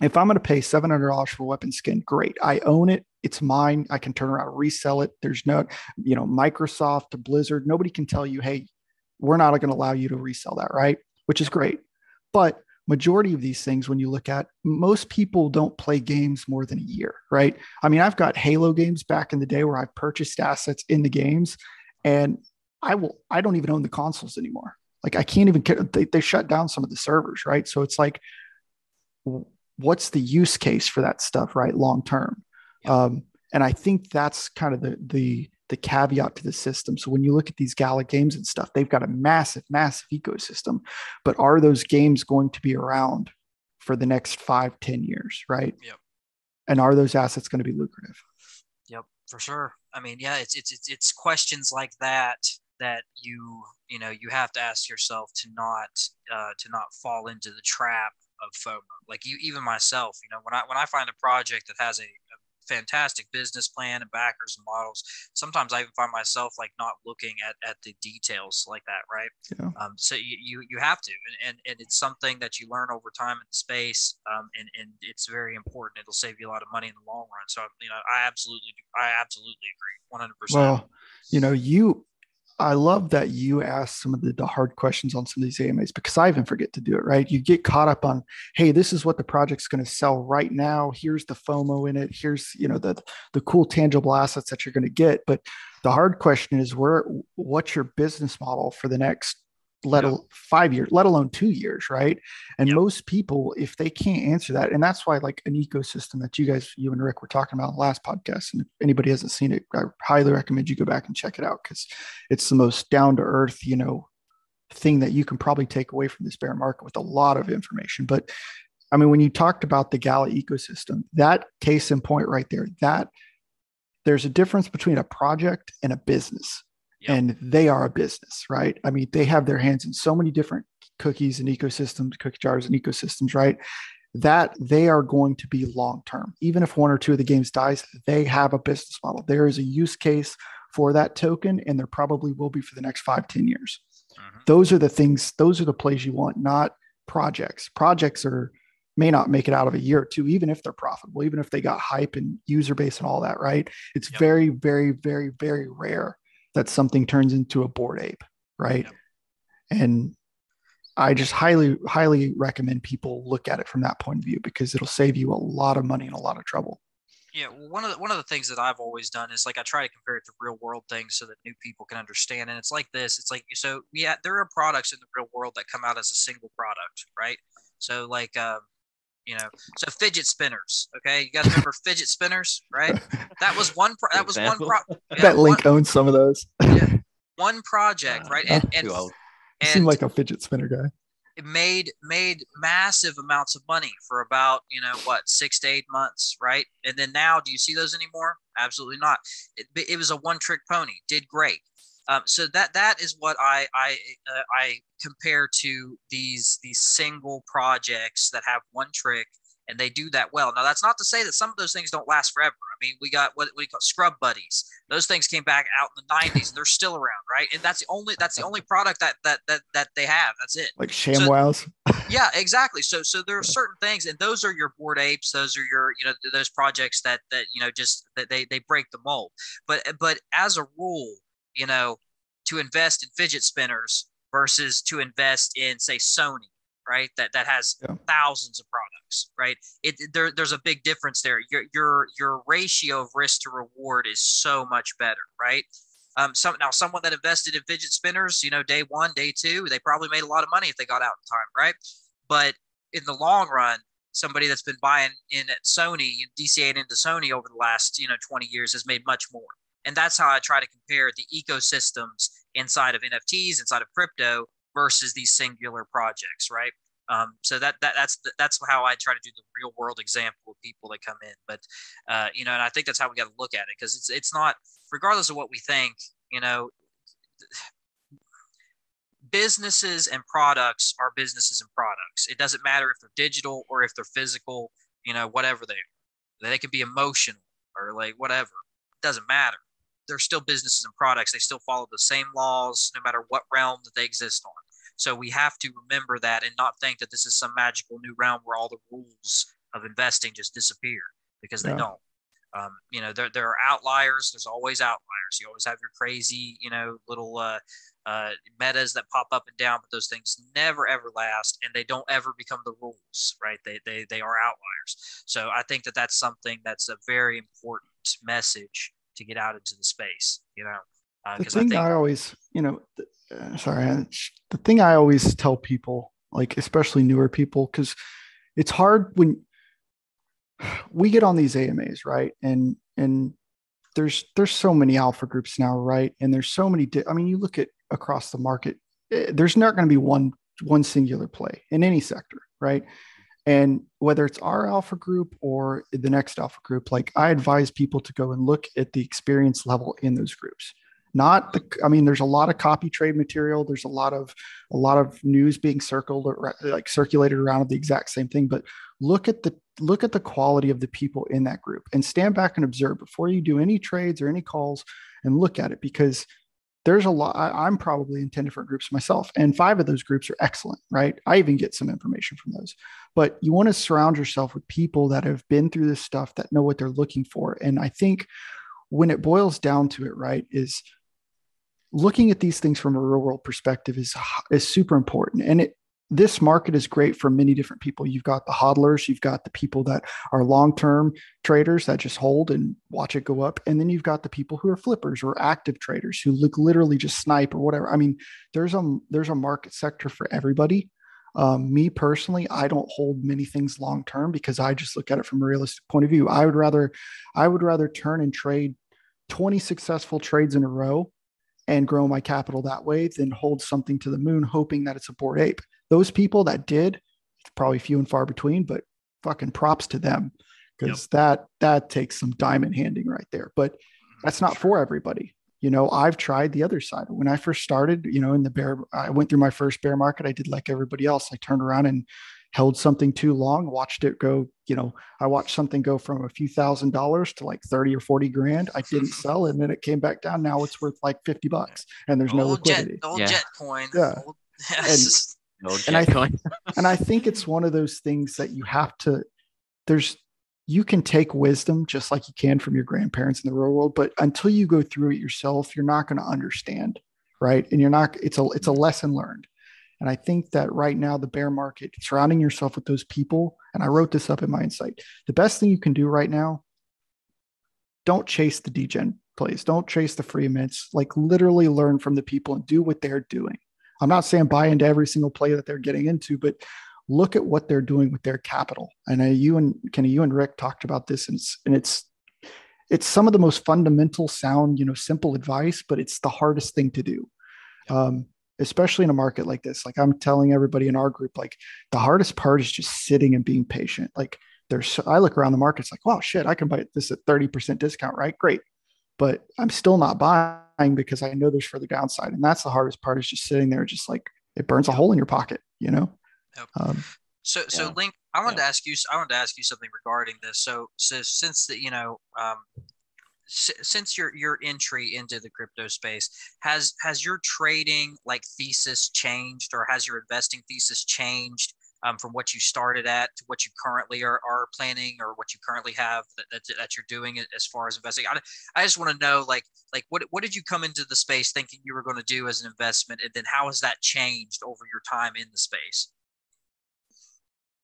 If I'm going to pay $700 for weapon skin, great. I own it. It's mine. I can turn around resell it. There's no, you know, Microsoft Blizzard. Nobody can tell you, hey, we're not going to allow you to resell that, right? Which is great. But majority of these things, when you look at most people don't play games more than a year, right? I mean, I've got Halo games back in the day where I've purchased assets in the games and I will, I don't even own the consoles anymore. Like I can't even, they, they shut down some of the servers, right? So it's like, what's the use case for that stuff, right? Long term. Yeah. Um, and I think that's kind of the the the caveat to the system. So when you look at these Gala games and stuff, they've got a massive, massive ecosystem. But are those games going to be around for the next five, ten years, right? Yep. And are those assets going to be lucrative? Yep, for sure. I mean, yeah, it's it's it's, it's questions like that that you you know you have to ask yourself to not uh, to not fall into the trap of FOMO. Like you, even myself, you know, when I when I find a project that has a, a fantastic business plan and backers and models, sometimes I even find myself like not looking at, at the details like that, right? Yeah. Um, so you, you you have to, and, and and it's something that you learn over time in the space, um, and and it's very important. It'll save you a lot of money in the long run. So you know, I absolutely, I absolutely agree, one hundred percent. Well, you know, you I love that you ask some of the, hard questions on some of these AMAs because I even forget to do it, right? You get caught up on, hey, this is what the project's going to sell right now. Here's the FOMO in it. Here's, you know, the the cool tangible assets that you're going to get. But the hard question is where what's your business model for the next let yep. five years, let alone two years, right? And yep. most people, if they can't answer that, and that's why like an ecosystem that you guys, you and Rick were talking about in the last podcast, and if anybody hasn't seen it, I highly recommend you go back and check it out because it's the most down to earth, you know, thing that you can probably take away from this bear market with a lot of information. But I mean, when you talked about the Gala ecosystem, that case in point right there, that there's a difference between a project and a business Yep. And they are a business, right? I mean, they have their hands in so many different cookies and ecosystems, cookie jars and ecosystems, right? That they are going to be long term. Even if one or two of the games dies, they have a business model. There is a use case for that token, and there probably will be for the next five, ten years. Mm-hmm. Those are the things, those are the plays you want, not projects. Projects are may not make it out of a year or two, even if they're profitable, even if they got hype and user base and all that, right? It's yep. very, very, very, very rare that something turns into a Bored Ape, right? And I just highly, highly recommend people look at it from that point of view because it'll save you a lot of money and a lot of trouble. Yeah, well, one of the, one of the things that I've always done is like I try to compare it to real world things so that new people can understand. And it's like this: it's like so yeah, there are products in the real world that come out as a single product, right? So like um, you know so fidget spinners okay? You guys remember fidget spinners right? That was one pro- that was one pro- yeah, that link one, owns some of those. Yeah, [LAUGHS] one project right? and, and, and seem like a fidget spinner guy. it made made massive amounts of money for about you know what six to eight months right? And then now do you see those anymore? Absolutely not. It, it was a one trick pony did great um, so that that is what I I uh, I compare to these these single projects that have one trick and they do that well. Now that's not to say that some of those things don't last forever. I mean, we got what we call scrub buddies. Those things came back out in the '90s and they're still around, right? And that's the only that's the only product that that that that they have. That's it. Like ShamWows. So, [LAUGHS] yeah, exactly. So so there are certain things, and those are your Bored Apes. Those are your you know those projects that that you know just that they they break the mold. But but as a rule, you know, to invest in fidget spinners versus to invest in, say, Sony, right? That that has yeah. thousands of products, right? It there, there's a big difference there. Your your your ratio of risk to reward is so much better, right? Um, some now someone that invested in fidget spinners, you know, day one, day two, they probably made a lot of money if they got out in time, right? But in the long run, somebody that's been buying in at Sony, DCA into Sony over the last, you know, 20 years has made much more. And that's how I try to compare the ecosystems inside of NFTs, inside of crypto versus these singular projects, right? Um, so that, that that's that's how I try to do the real world example of people that come in. But uh, you know, and I think that's how we got to look at it because it's it's not regardless of what we think. You know, businesses and products are businesses and products. It doesn't matter if they're digital or if they're physical, you know, whatever they are. They can be emotional or like whatever. It doesn't matter. They're still businesses and products. They still follow the same laws no matter what realm that they exist on. So we have to remember that and not think that this is some magical new realm where all the rules of investing just disappear because they yeah. don't. Um, you know, there, there are outliers. There's always outliers. You always have your crazy, you know, little uh, uh, metas that pop up and down, but those things never ever last, and they don't ever become the rules, right? They they they are outliers. So I think that that's something that's a very important message to get out into the space. You know, uh, the thing I, think, I, always, you know, uh, sorry, the thing I always tell people, like especially newer people, because it's hard when we get on these AMAs, right? And and there's there's so many alpha groups now, right? And there's so many. Di- I mean, you look at across the market, eh, there's not going to be one one singular play in any sector, right? And whether it's our alpha group or the next alpha group, like I advise people to go and look at the experience level in those groups. Not the, I mean, there's a lot of copy trade material. There's a lot of a lot of news being circled or like circulated around the exact same thing. But look at the look at the quality of the people in that group and stand back and observe before you do any trades or any calls and look at it because there's a lot I, am probably in 10 different groups myself and five of those groups are excellent right? I even get some information from those. But you want to surround yourself with people that have been through this stuff that know what they're looking for and i think when it boils down to it right is looking at these things from a real world perspective is is super important and it this market is great for many different people. You've got the hodlers, you've got the people that are long term traders that just hold and watch it go up. And then you've got the people who are flippers or active traders who look literally just snipe or whatever. I mean, there's a there's a market sector for everybody. Um, me personally, I don't hold many things long term because I just look at it from a realistic point of view. I would rather I would rather turn and trade 20 successful trades in a row and grow my capital that way than hold something to the moon hoping that it's a bored ape those people that did, probably few and far between, but fucking props to them because yep. that that takes some diamond handing right there. But that's not for everybody. You know, I've tried the other side. When I first started, you know, in the bear, I went through my first bear market. I did like everybody else. I turned around and held something too long, watched it go, you know, I watched something go from a few thousand dollars to like 30 or 40 grand. I didn't [LAUGHS] sell it and then it came back down. Now it's worth like 50 bucks and there's old no liquidity. Jet, old yeah. jet coin. Yeah. Old, [LAUGHS] yes. And I [LAUGHS] and I think it's one of those things that you have to. There's you can take wisdom just like you can from your grandparents in the real world, but until you go through it yourself, you're not going to understand, right? And you're not. It's a it's a lesson learned. And I think that right now, the bear market, surrounding yourself with those people, and I wrote this up in my insight. The best thing you can do right now, don't chase the degen plays, don't chase the free mints. Like literally learn from the people and do what they're doing. I'm not saying buy into every single play that they're getting into, but look at what they're doing with their capital. And you and Kenny, you and Rick talked about this, and it's, and it's it's some of the most fundamental, sound, you know, simple advice, but it's the hardest thing to do. Um, especially in a market like this. Like I'm telling everybody in our group, like the hardest part is just sitting and being patient. Like there's, I look around the market, it's like, wow, shit, I can buy this at 30% discount, right? Great. But I'm still not buying because I know there's further downside. And that's the hardest part is just sitting there, just like it burns a hole in your pocket, you know? Yep. Um, so, so yeah. Link, I wanted yeah. to ask you, I wanted to ask you something regarding this. So, so since the, you know, um, since your your entry into the crypto space has has your trading like thesis changed or has your investing thesis changed um, from what you started at to what you currently are, are planning or what you currently have that, that, that you're doing as far as investing I, I just want to know like like what, what did you come into the space thinking you were going to do as an investment and then how has that changed over your time in the space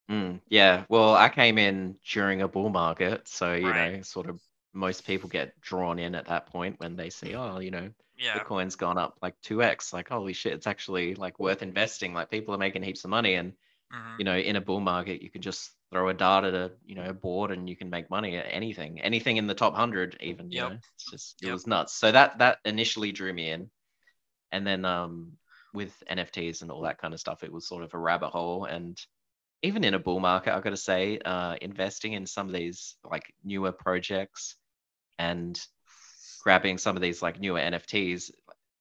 mm, yeah well i came in during a bull market so you right. know sort of most people get drawn in at that point when they see oh you know yeah. bitcoin's gone up like 2x like holy shit it's actually like worth investing like people are making heaps of money and Mm-hmm. You know, in a bull market, you can just throw a dart at a you know a board and you can make money at anything, anything in the top hundred, even. Yeah, it's just it yep. was nuts. So that that initially drew me in, and then um with NFTs and all that kind of stuff, it was sort of a rabbit hole. And even in a bull market, I've got to say, uh, investing in some of these like newer projects and grabbing some of these like newer NFTs,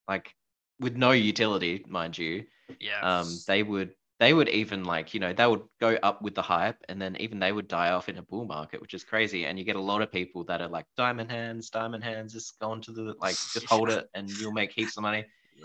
like with no utility, mind you. Yeah. Um, they would they would even like you know they would go up with the hype and then even they would die off in a bull market which is crazy and you get a lot of people that are like diamond hands diamond hands just go into the like just [LAUGHS] hold it and you'll make heaps of money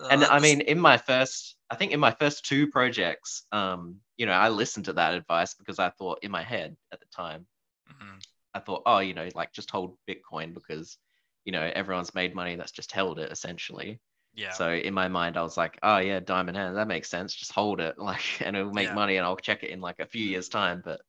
and i mean in my first i think in my first two projects um you know i listened to that advice because i thought in my head at the time Mhm. i thought oh you know like just hold bitcoin because you know everyone's made money that's just held it essentially yeah. so in my mind, I was like, oh yeah, diamond hand, that makes sense. Just hold it, [LAUGHS] like, and it'll make Yeah. money, and I'll check it in like a few years time. But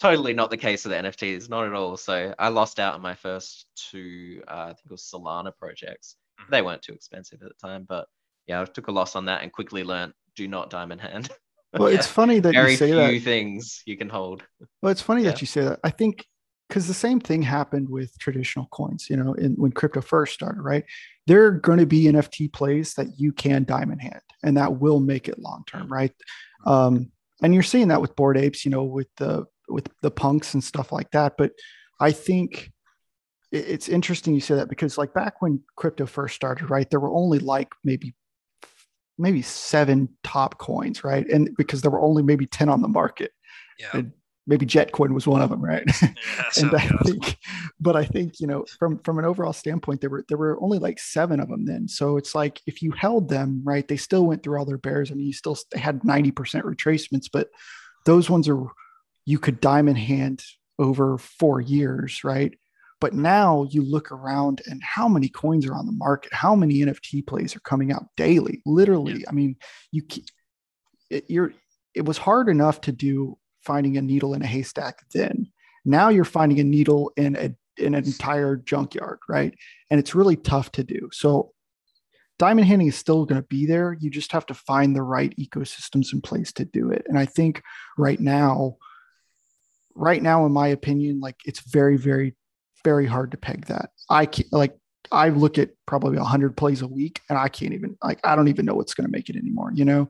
totally not the case with the NFTs, not at all. So I lost out on my first two, uh, I think it was Solana projects. Mhm. They weren't too expensive at the time, but yeah, I took a loss on that and quickly learned do not diamond hand. [LAUGHS] Well, it's funny that Very you say few that. things you can hold. Well, it's funny Yeah. that you say that. I think because the same thing happened with traditional coins, you know, in, when crypto first started, right? There are going to be NFT plays that you can diamond hand, and that will make it long term, right? Um, and you're seeing that with Bored Apes, you know, with the with the punks and stuff like that. But I think it's interesting you say that because, like, back when crypto first started, right, there were only like maybe maybe seven top coins, right? And because there were only maybe ten on the market yeah. and maybe Jetcoin was one of them, right? yeah. [LAUGHS] And I yeah. think, but I think you know, from from an overall standpoint, there were there were only like seven of them then. So it's like if you held them, right, they still went through all their bears. I mean, you still had ninety percent retracements, but those ones are you could diamond hand over four years, right? But now you look around and how many coins are on the market? How many NFT plays are coming out daily? Literally, I mean, you it, you're it was hard enough to do finding a needle in a haystack then. Now you're finding a needle in a in an entire junkyard, right? And it's really tough to do. So diamond handing is still going to be there. You just have to find the right ecosystems in place to do it. And I think right now, right now, in my opinion, like it's very, very, very hard to peg that. I can't like I look at probably hundred plays a week and I can't even like I don't even know what's going to make it anymore, you know?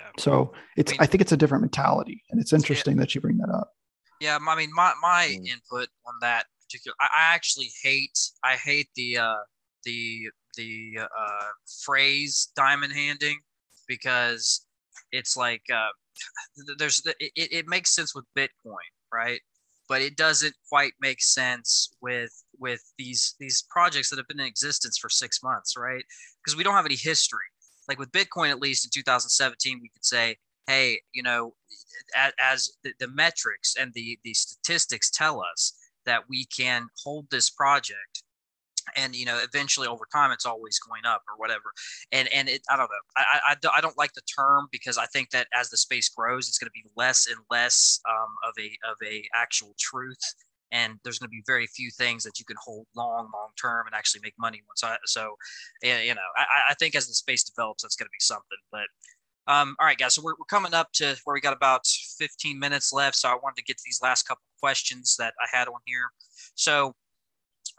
Yeah. So it's I mean- I think it's a different mentality. And it's interesting that you bring that up. Yeah, I mean, my my Mm. input on that particular, I, I actually hate, I hate the uh, the the uh, phrase diamond handing because it's like uh, there's it, it it makes sense with Bitcoin, right? But it doesn't quite make sense with with these these projects that have been in existence for six months, right? Because we don't have any history. Like with Bitcoin, at least in 2017, we could say, hey, you know, as, as the, the metrics and the the statistics tell us that we can hold this project and you know eventually over time it's always going up or whatever. And and it, i don't know. I, I- I, don't- like the term because i think that as the space grows it's going to be less and less um, of a of a actual truth and there's going to be very few things that you can hold long long term and actually make money once I, so you know I, I think as the space develops that's going to be something but um, all right, guys. So we're, we're coming up to where we got about 15 minutes left. So I wanted to get to these last couple questions that I had on here. So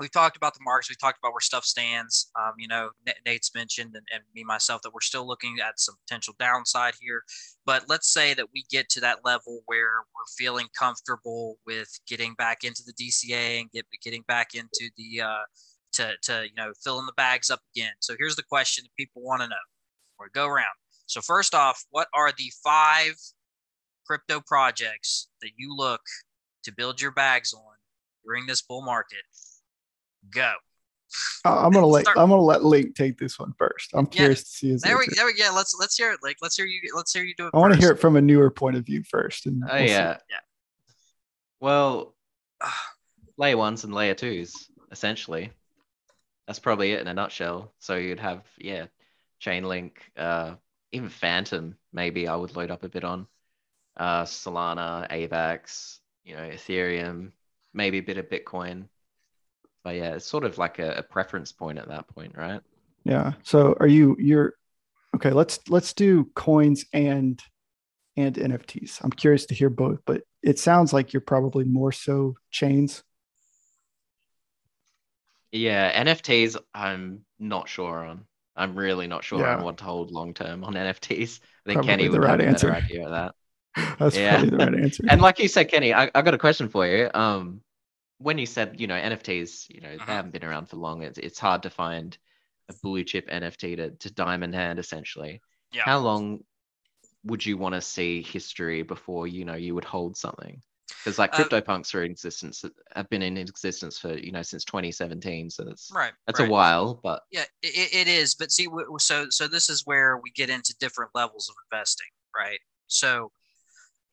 we've talked about the markets. We talked about where stuff stands. Um, you know, Nate's mentioned and, and me myself that we're still looking at some potential downside here. But let's say that we get to that level where we're feeling comfortable with getting back into the DCA and get getting back into the uh, to to you know filling the bags up again. So here's the question that people want to know. Or go around. So first off, what are the five crypto projects that you look to build your bags on during this bull market? Go. I- I'm gonna let Start- I'm gonna let Link take this one first. I'm Yeah, curious to see his There we, answer. there we go. Let's let's hear it. Like let's hear you. Let's hear you do it. I want to hear it from a newer point of view first. And Oh we'll see. yeah. Yeah. Well, layer ones and layer twos, essentially. That's probably it in a nutshell. So you'd have, yeah, Chainlink, uh, even Fantom, maybe I would load up a bit on. Uh, Solana, AVAX, you know, Ethereum, maybe a bit of Bitcoin. But yeah, it's sort of like a, a preference point at that point, right? Yeah. So are you you're okay, let's let's do coins and and NFTs. I'm curious to hear both, but it sounds like you're probably more so chains. Yeah, NFTs, I'm not sure on. I'm really not sure Yeah. on what to hold long term on NFTs. I think Probably Kenny the would right have a answer. better idea of that. [LAUGHS] That's Yeah. probably the right [LAUGHS] answer. And like you said, Kenny, I, I got a question for you. Um, when you said, you know, NFTs, you know, Uh-huh. they haven't been around for long. It's it's hard to find a blue chip NFT to, to diamond hand essentially. Yeah. How long would you want to see history before you know you would hold something? Because like Uh, CryptoPunks are in existence have been in existence for you know since 2017, so that's Right. that's right. a while. But Yeah, it, it is. But see, so so this is where we get into different levels of investing, right? So,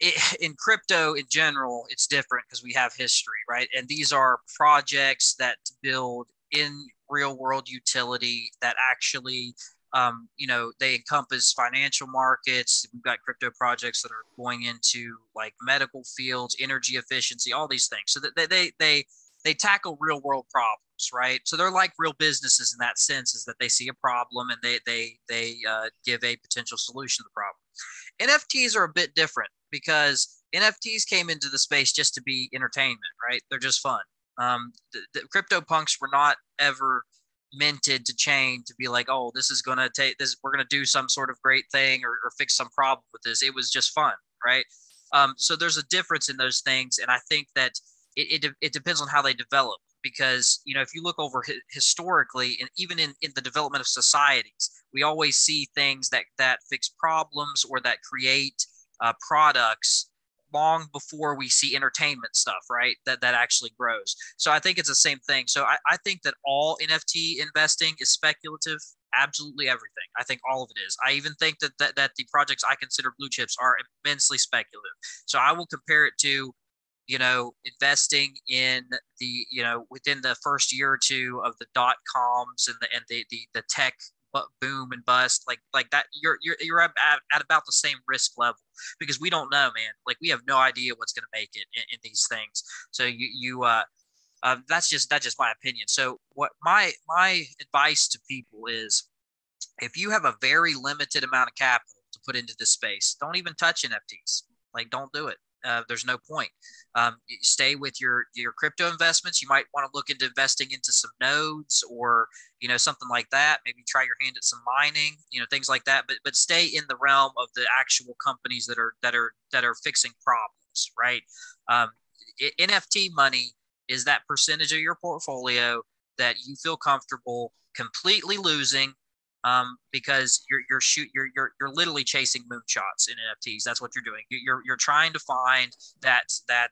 it, [LAUGHS] in crypto in general, it's different because we have history, right? And these are projects that build in real world utility that actually, um, you know, they encompass financial markets. We've got crypto projects that are going into like medical fields, energy efficiency, all these things. So that they they they they tackle real world problems, right? So they're like real businesses in that sense, is that they see a problem and they they they uh, give a potential solution to the problem. NFTs are a bit different because NFTs came into the space just to be entertainment, right? They're just fun. Um, the, the crypto punks were not ever minted to chain to be like, oh, this is gonna take this, we're gonna do some sort of great thing or, or fix some problem with this. It was just fun, right? Um, so there's a difference in those things, and I think that it, it, it depends on how they develop because you know if you look over hi- historically and even in, in the development of societies we always see things that that fix problems or that create uh, products long before we see entertainment stuff right? That that actually grows. So i think it's the same thing. So i, I think that all nft investing is speculative. Absolutely everything. I think all of it is. I even think that that, that the projects i consider blue chips are immensely speculative. So i will compare it to you know, investing in the, you know, within the first year or two of the dot coms and the and the the, the tech boom and bust like like that you're you're you're at, at about the same risk level because we don't know man like we have no idea what's going to make it in, in, these things. So you you uh, uh that's just that's just my opinion. So what my my advice to people is if you have a very limited amount of capital to put into this space don't even touch nfts like don't do it uh, there's no point. Um, stay with your your crypto investments. You might want to look into investing into some nodes or you know something like that. Maybe try your hand at some mining, you know things like that. But but stay in the realm of the actual companies that are that are that are fixing problems, right? Um, NFT money is that percentage of your portfolio that you feel comfortable completely losing um, because you're you're shoot you're you're you're literally chasing moonshots in NFTs. That's what you're doing. You're you're trying to find that that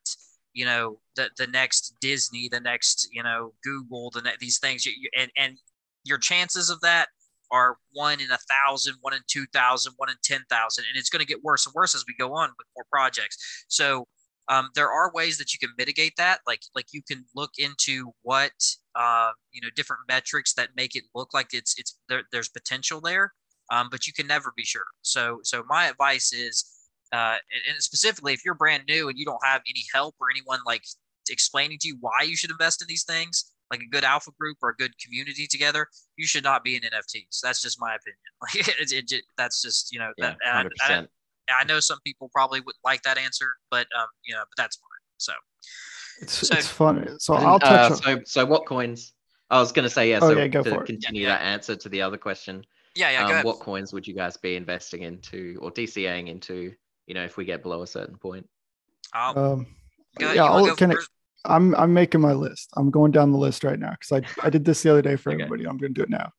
you know the the next Disney, the next you know Google, the ne- these things, you, you, and and your chances of that are one in a thousand, one in two thousand, one in ten thousand, and it's going to get worse and worse as we go on with more projects. So um, there are ways that you can mitigate that like like you can look into what uh, you know different metrics that make it look like it's it's there, there's potential there um, but you can never be sure so so my advice is uh, and, specifically if you're brand new and you don't have any help or anyone like explaining to you why you should invest in these things like a good alpha group or a good community together you should not be in nfts that's just my opinion [LAUGHS] like it, it, it, that's just you know yeah, that, 100%. I know some people probably would like that answer, but um, you know, but that's fine. So it's So- it's fun. So I'll touch. uh, on, so so what coins? I was gonna say yeah. Oh, So yeah, go to for it. continue Yeah, that answer to the other question, yeah, yeah, go um, ahead. what coins would you guys be investing into or DCAing into? You know, if we get below a certain point. Um, um yeah, I'll, can it, I'm, I'm making my list. I'm going down the list right now because I I did this the other day for Okay. everybody. I'm going to do it now.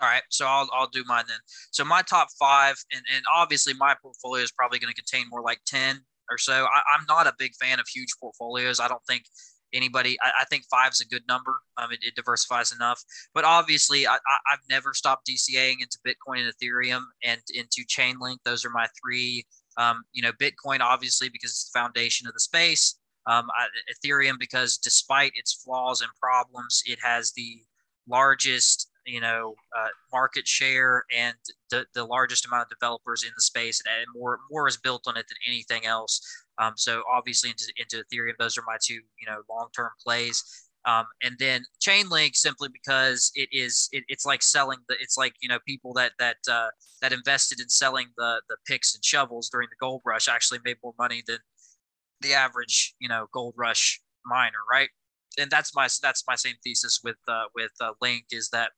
All right, so I'll I'll do mine then. So my top five, and and obviously my portfolio is probably going to contain more like ten or so. I, I'm not a big fan of huge portfolios. I don't think anybody. I, I think five's a good number. Um, it, it diversifies enough. But obviously, I, I I've never stopped DCAing into Bitcoin and Ethereum and into Chainlink. Those are my three. Um, you know, Bitcoin obviously because it's the foundation of the space. Um, I, Ethereum because despite its flaws and problems, it has the largest you know uh, market share and the, the largest amount of developers in the space and, and more more is built on it than anything else. Um, so obviously into, into ethereum those are my two you know long-term plays. Um, and then chainlink simply because it is it, it's like selling the it's like you know people that that uh, that invested in selling the the picks and shovels during the gold rush actually made more money than the average you know gold rush miner right? And that's my that's my same thesis with uh, with uh, link is that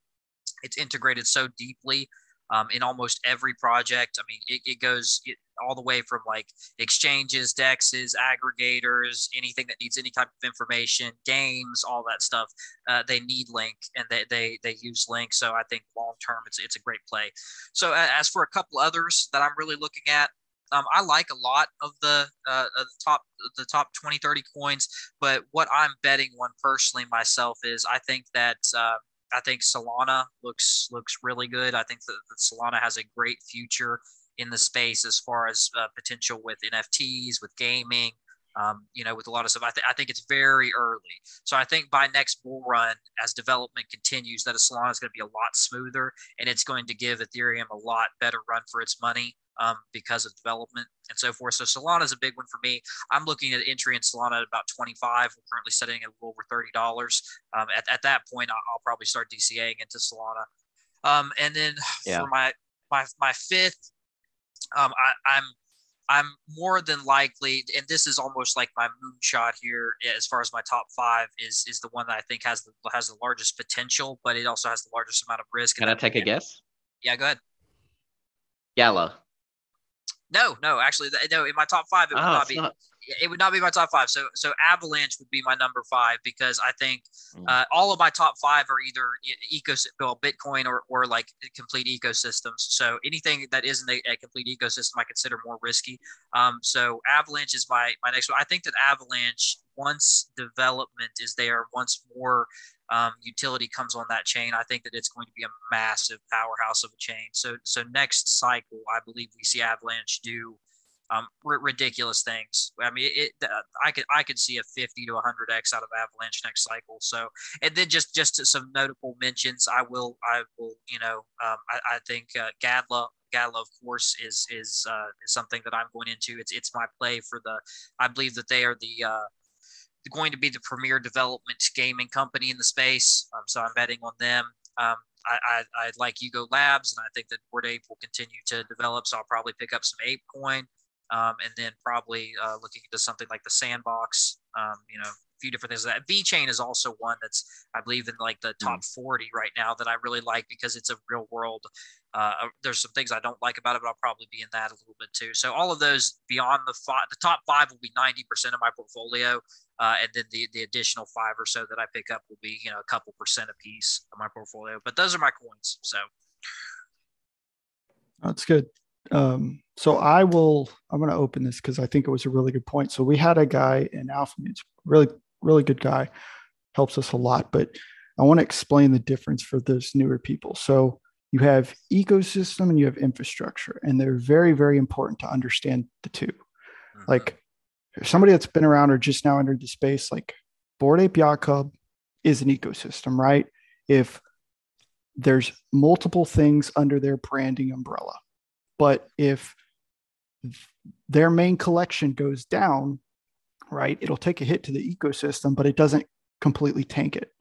it's integrated so deeply um, in almost every project. I mean, it, it goes. It, all the way from like exchanges, dexes, aggregators, anything that needs any type of information, games, all that stuff. Uh, they need Link, and they they they use Link. So I think long term, it's it's a great play. So as for a couple others that I'm really looking at, um, I like a lot of the, uh, of the top the top 20 30 coins but what i'm betting on personally myself is i think that uh, i think solana looks looks really good. I think that, solana has a great future in the space as far as uh, potential with nfts with gaming um, you know, with a lot of stuff. I, th- I think it's very early. So I think by next bull run, as development continues, that a Solana is going to be a lot smoother and it's going to give Ethereum a lot better run for its money um, because of development and so forth. So Solana is a big one for me. I'm looking at entry in Solana at about 25. We're currently setting at over $30. Um, at, at that point, I'll, I'll, probably start DCAing into Solana. Um, and then yeah. for my, my, my fifth, um, I, I'm I'm more than likely, and this is almost like my moonshot here as far as my top five is is the one that I think has the has the largest potential, but it also has the largest amount of risk. Can I take a guess? Yeah, go ahead. Gala. No, no, actually, no. In my top five, it would oh, not be. Not... It would not be my top five. So, so Avalanche would be my number five because I think mm. uh, all of my top five are either eco, well, Bitcoin or or like complete ecosystems. So anything that isn't a, a complete ecosystem, I consider more risky. Um, so Avalanche is my my next one. I think that Avalanche, once development is there, once more um, utility comes on that chain, I think that it's going to be a massive powerhouse of a chain. So, so next cycle, I believe we see Avalanche do um, r- ridiculous things. I mean, it, uh, I could I could see a 50 to 100 x out of Avalanche next cycle. So, and then just just some notable mentions. I will I will you know um, I, I think uh, Gala of course, is is uh, is something that I'm going into. It's it's my play for the. I believe that they are the uh, going to be the premier development gaming company in the space. Um, so I'm betting on them. Um, I, I, I, like Yuga Labs, and I think that Bored Ape will continue to develop. So I'll probably pick up some Ape Coin, um, and then probably uh, looking into something like the Sandbox. Um, you know, a few different things. That VeChain is also one that's I believe in like the top mm. 40 right now that I really like because it's a real world uh, uh, there's some things I don't like about it, but I'll probably be in that a little bit too. So all of those beyond the five, the top five will be 90% of my portfolio. Uh, and then the, the additional five or so that I pick up will be, you know, a couple percent a piece of my portfolio, but those are my coins. So that's good. Um, so I will, I'm going to open this cause I think it was a really good point. So we had a guy in Alpha, it's really, really good guy helps us a lot, but I want to explain the difference for those newer people. So you have ecosystem and you have infrastructure and they're very very important to understand the 2 mm-hmm. like somebody that's been around or just now entered the space like Bored Ape Yacht Club is an ecosystem right if there's multiple things under their branding umbrella but if their main collection goes down right it'll take a hit to the ecosystem but it doesn't completely tank it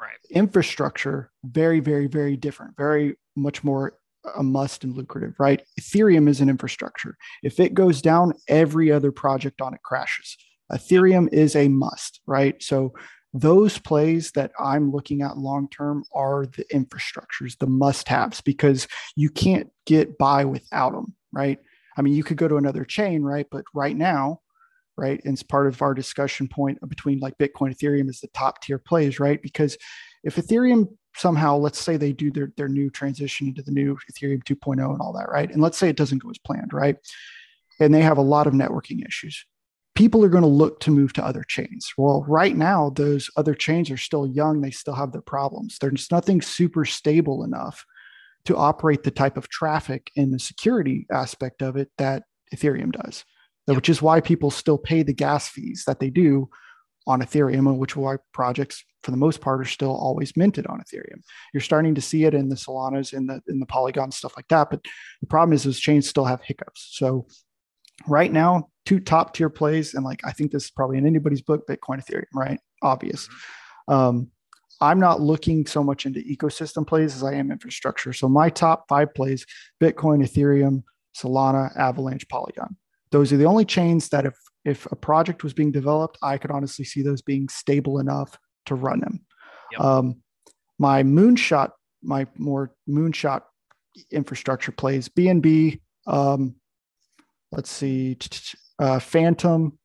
right infrastructure very very very different very much more a must and lucrative, right? Ethereum is an infrastructure. If it goes down, every other project on it crashes. Ethereum is a must, right? So those plays that I'm looking at long term are the infrastructures, the must haves, because you can't get by without them, right? I mean, you could go to another chain, right? But right now, right, and it's part of our discussion point between like Bitcoin, Ethereum is the top tier plays, right? Because if Ethereum somehow let's say they do their, their new transition into the new ethereum 2.0 and all that right? And let's say it doesn't go as planned right? And they have a lot of networking issues. People are going to look to move to other chains. Well right now those other chains are still young. They still have their problems. There's nothing super stable enough to operate the type of traffic and the security aspect of it that ethereum does yep. which is why people still pay the gas fees that they do on Ethereum, which is why projects for the most part are still always minted on Ethereum. You're starting to see it in the Solanas, in the in the Polygon stuff like that. But the problem is those chains still have hiccups. So right now, two top tier plays, and like I think this is probably in anybody's book, Bitcoin, Ethereum, right? Obvious. Um, I'm not looking so much into ecosystem plays as I am infrastructure. So my top five plays: Bitcoin, Ethereum, Solana, Avalanche, Polygon. Those are the only chains that if if a project was being developed, I could honestly see those being stable enough to run them. Yep. Um, my moonshot, my more moonshot infrastructure plays BNB, um, let's see, [TSK] uh, Fantom.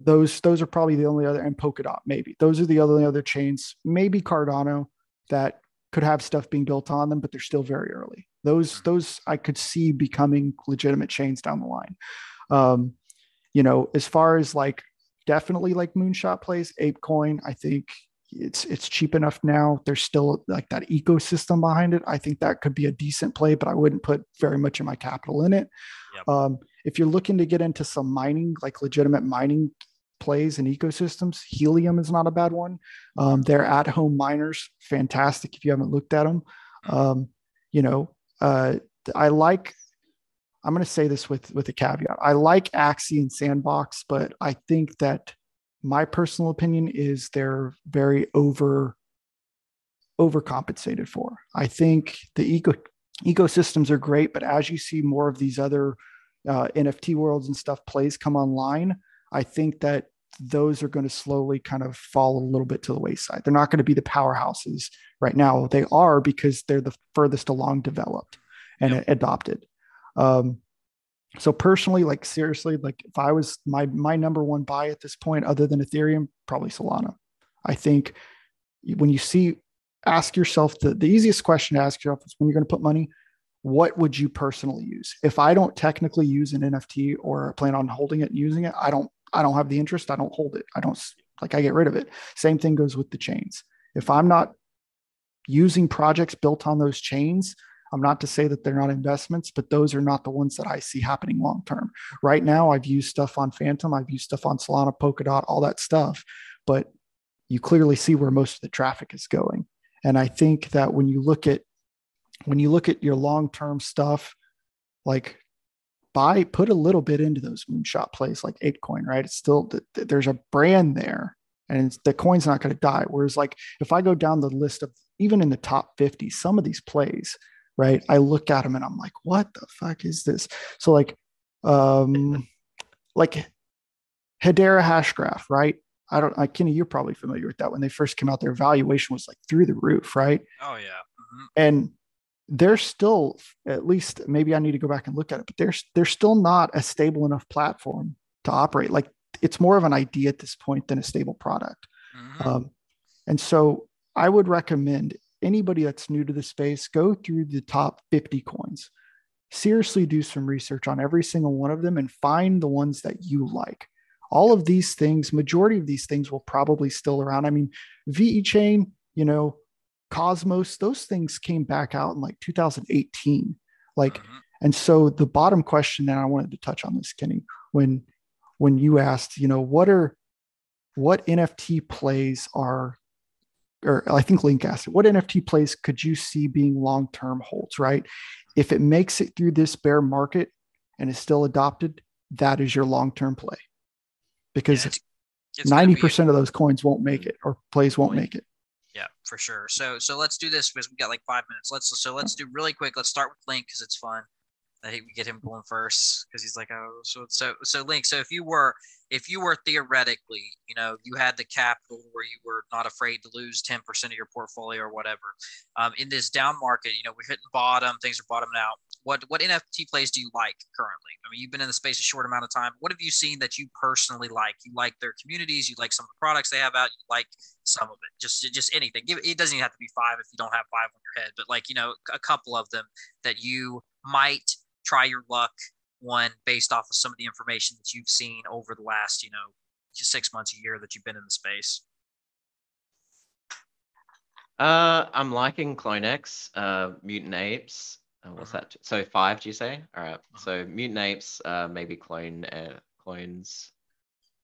Those those are probably the only other, and Polkadot maybe. Those are the only other chains. Maybe Cardano that could have stuff being built on them, but they're still very early. Those those I could see becoming legitimate chains down the line. Um, you know, as far as like definitely like moonshot plays, ApeCoin, I think it's it's cheap enough now. There's still like that ecosystem behind it. I think that could be a decent play, but I wouldn't put very much of my capital in it. Yep. Um, if you're looking to get into some mining, like legitimate mining plays and ecosystems, Helium is not a bad one. Um, they're at home miners, fantastic if you haven't looked at them. Um, you know, uh, I like. I'm going to say this with with a caveat. I like Axie and Sandbox, but I think that my personal opinion is they're very over overcompensated for. I think the eco ecosystems are great, but as you see more of these other uh, NFT worlds and stuff plays come online, I think that those are going to slowly kind of fall a little bit to the wayside. They're not going to be the powerhouses right now. They are because they're the furthest along developed and yep. adopted. Um, so personally, like seriously, like if I was my my number one buy at this point, other than Ethereum, probably Solana. I think when you see, ask yourself the, the easiest question to ask yourself is when you're going to put money, what would you personally use? If I don't technically use an NFT or plan on holding it and using it, I don't I don't have the interest, I don't hold it. I don't like I get rid of it. Same thing goes with the chains. If I'm not using projects built on those chains, I'm not to say that they're not investments, but those are not the ones that I see happening long term. Right now, I've used stuff on Fantom, I've used stuff on Solana, Polkadot, all that stuff, but you clearly see where most of the traffic is going. And I think that when you look at when you look at your long term stuff, like buy put a little bit into those moonshot plays like ApeCoin, right? It's still there's a brand there, and the coin's not going to die. Whereas like if I go down the list of even in the top 50, some of these plays right? I look at them and I'm like, what the fuck is this? So like, um, like Hedera Hashgraph, right? I don't, I Kenny, you're probably familiar with that. When they first came out, their valuation was like through the roof, right? Oh yeah. Mm-hmm. And they're still, at least maybe I need to go back and look at it, but they're they're still not a stable enough platform to operate. Like it's more of an idea at this point than a stable product. Mm-hmm. Um, and so I would recommend anybody that's new to the space, go through the top 50 coins. Seriously, do some research on every single one of them and find the ones that you like. All of these things, majority of these things will probably still around. I mean, VeChain, you know, Cosmos, those things came back out in like 2018. Like, mm-hmm. and so the bottom question that I wanted to touch on this, Kenny, when when you asked, you know, what are what NFT plays are or I think Link asked, what NFT plays could you see being long term holds, right? If it makes it through this bear market and is still adopted, that is your long term play because yeah, it's, it's 90% of those coins won't make it or plays won't make it. For sure. So so let's do this because we got like five minutes. Let's so let's do really quick. Let's start with Link because it's fun. I think we get him going first because he's like, oh, so so so Link. So if you were if you were theoretically, you know, you had the capital where you were not afraid to lose 10% of your portfolio or whatever, um, in this down market, you know, we're hitting bottom, things are bottoming out. What what NFT plays do you like currently? I mean, you've been in the space a short amount of time. What have you seen that you personally like? You like their communities, you like some of the products they have out, you like some of it. Just just anything. Give it doesn't even have to be five if you don't have five on your head, but like, you know, a couple of them that you might try your luck one based off of some of the information that you've seen over the last, you know, six months, a year that you've been in the space? Uh, I'm liking CloneX, uh, Mutant Apes. Uh, what's mm-hmm. that? So five, do you say? All right. mm-hmm. So Mutant Apes, uh, maybe clone uh, clones.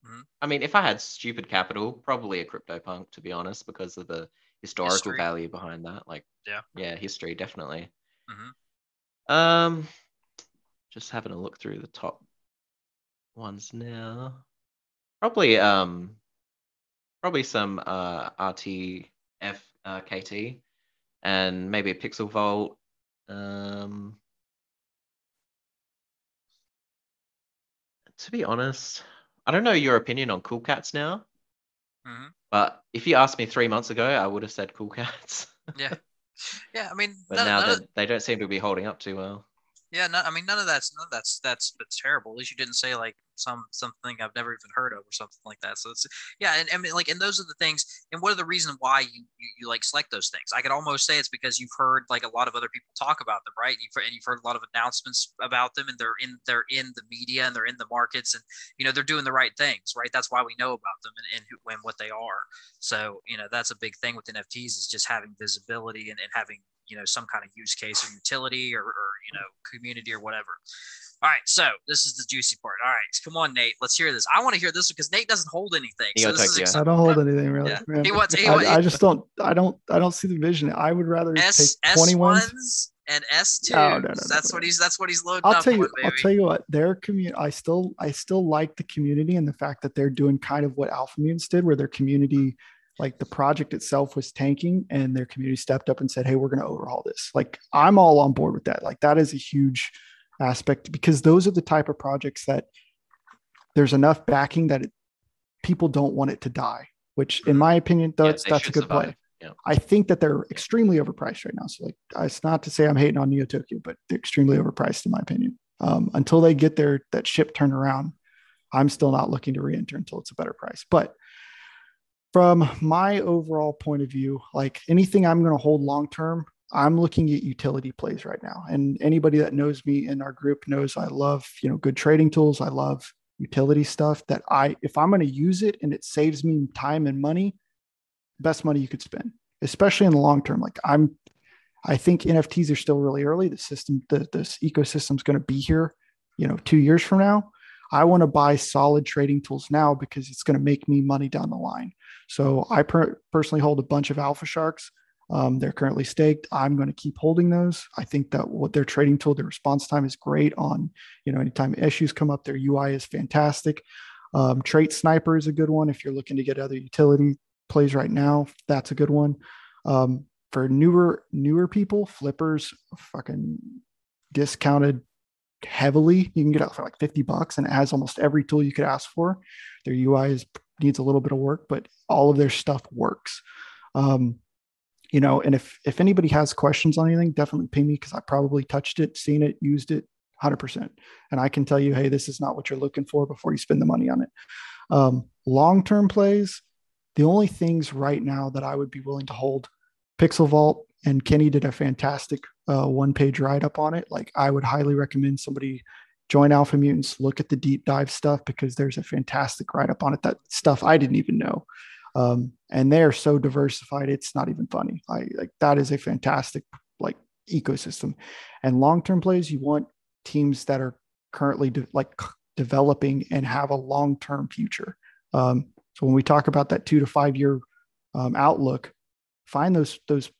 Mm-hmm. I mean, if I had stupid capital, probably a CryptoPunk, to be honest, because of the historical history. value behind that. Like, yeah, yeah, history definitely. Um, just having a look through the top ones now. Probably um probably some uh RTF uh, KT and maybe a Pixel Vault. Um to be honest, I don't know your opinion on Cool Cats now. Mm-hmm. But if you asked me three months ago, I would have said Cool Cats. yeah. [LAUGHS] Yeah, I mean, but now that they don't seem to be holding up too well Yeah, no, I mean none of that's none of that's that's that's terrible. At least you didn't say like some something I've never even heard of or something like that. So it's yeah, and, and like and those are the things. And what are the reason why you, you you like select those things? I could almost say it's because you've heard like a lot of other people talk about them, right? You've and you've heard a lot of announcements about them, and they're in they're in the media and they're in the markets, and you know they're doing the right things, right? That's why we know about them and and, who, and what they are. So you know that's a big thing with NFTs is just having visibility and, and having you know some kind of use case or utility or, or you know community or whatever. All right so this is the juicy part. All right come on nate let's hear this. I want to hear this because nate doesn't hold anything so this is i don't hold anything really. Yeah. he wants, he I, I, just don't i don't i don't see the vision. I would rather S, take 21 and S2. No, no, no, that's what he's that's what he's loading I'll tell you, on, I'll tell you what, their community I still I still like the community and the fact that they're doing kind of what Alpha Mutants did, where their community like the project itself was tanking and their community stepped up and said hey we're going to overhaul this. Like i'm all on board with that. Like that is a huge aspect because those are the type of projects that there's enough backing that it, people don't want it to die which in my opinion that's yeah, that's a good survive. play yeah. i think that they're extremely overpriced right now. So like it's not to say i'm hating on neo tokyo but they're extremely overpriced in my opinion. Um, until they get their that ship turned around i'm still not looking to re-enter until it's a better price. But from my overall point of view, like anything I'm going to hold long term, I'm looking at utility plays right now. And anybody that knows me in our group knows I love, you know, good trading tools. I love utility stuff that I if I'm going to use it and it saves me time and money, best money you could spend, especially in the long term. Like I'm I think NFTs are still really early. The system, the, this ecosystem's going to be here, you know, two years from now. I want to buy solid trading tools now because it's going to make me money down the line. So I per- personally hold a bunch of Alpha Sharks. Um, they're currently staked. I'm going to keep holding those. I think that what their trading tool, their response time is great on, you know, anytime issues come up, their UI is fantastic. Um, Trait Sniper is a good one. If you're looking to get other utility plays right now, that's a good one. Um, for newer, newer people, flippers fucking discounted heavily. You can get it for like 50 bucks and it has almost every tool you could ask for. Their UI is needs a little bit of work, but all of their stuff works. Um, you know, and if if anybody has questions on anything, definitely ping me because I probably touched it, seen it, used it 100%. And I can tell you, hey, this is not what you're looking for before you spend the money on it. Um, Long term plays, the only things right now that I would be willing to hold Pixel Vault and Kenny did a fantastic uh, one page write up on it. Like, I would highly recommend somebody join Alpha Mutants, look at the deep dive stuff because there's a fantastic write up on it. That stuff I didn't even know. Um, and they are so diversified, it's not even funny. I like that is a fantastic like ecosystem. And long term plays, you want teams that are currently de- like developing and have a long term future. Um, so when we talk about that two to five year um, outlook, find those those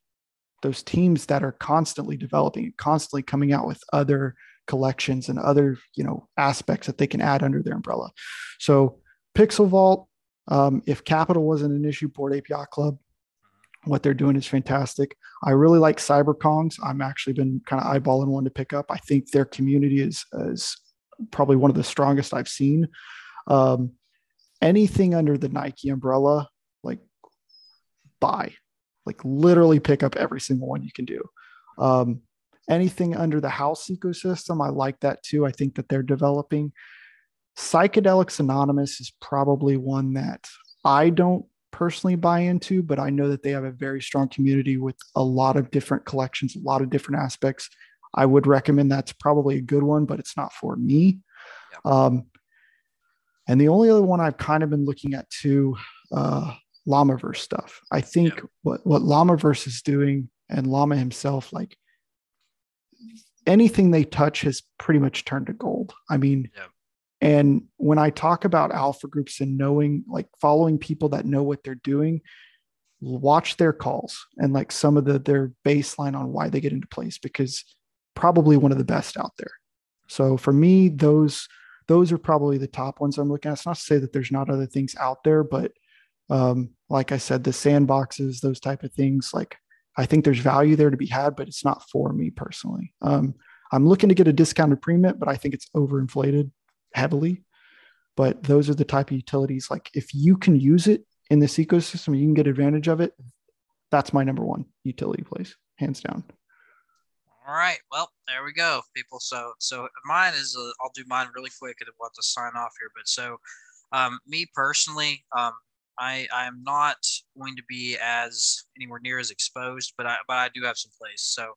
those teams that are constantly developing, constantly coming out with other collections and other you know aspects that they can add under their umbrella. So Pixel Vault, um, if capital wasn't an issue, Ape Yacht Club, what they're doing is fantastic. I really like CyberKongz. I'm actually been kind of eyeballing one to pick up. I think their community is is probably one of the strongest I've seen. Um, anything under the Nike umbrella, like buy, like literally pick up every single one you can do. Um, anything under the house ecosystem, I like that too. I think that they're developing. Psychedelics Anonymous is probably one that I don't personally buy into, but I know that they have a very strong community with a lot of different collections, a lot of different aspects. I would recommend that's probably a good one, but it's not for me. Um, and the only other one I've kind of been looking at too, uh, Llamaverse stuff. I think what what Llamaverse is doing and Llama himself, like anything they touch has pretty much turned to gold. I mean, yeah. and when I talk about alpha groups and knowing, like following people that know what they're doing, watch their calls and like some of the their baseline on why they get into place because probably one of the best out there. So for me, those those are probably the top ones I'm looking at. It's not to say that there's not other things out there, but um, like I said, the sandboxes, those type of things, like I think there's value there to be had, but it's not for me personally. Um, I'm looking to get a discounted premium, but I think it's overinflated heavily. But those are the type of utilities. Like if you can use it in this ecosystem, you can get advantage of it. That's my number one utility place, hands down. All right. Well, there we go, people. So, so mine is. i I'll do mine really quick, and we'll have to sign off here. But so, um, me personally, um, I I am not going to be as anywhere near as exposed, but I but I do have some plays. So,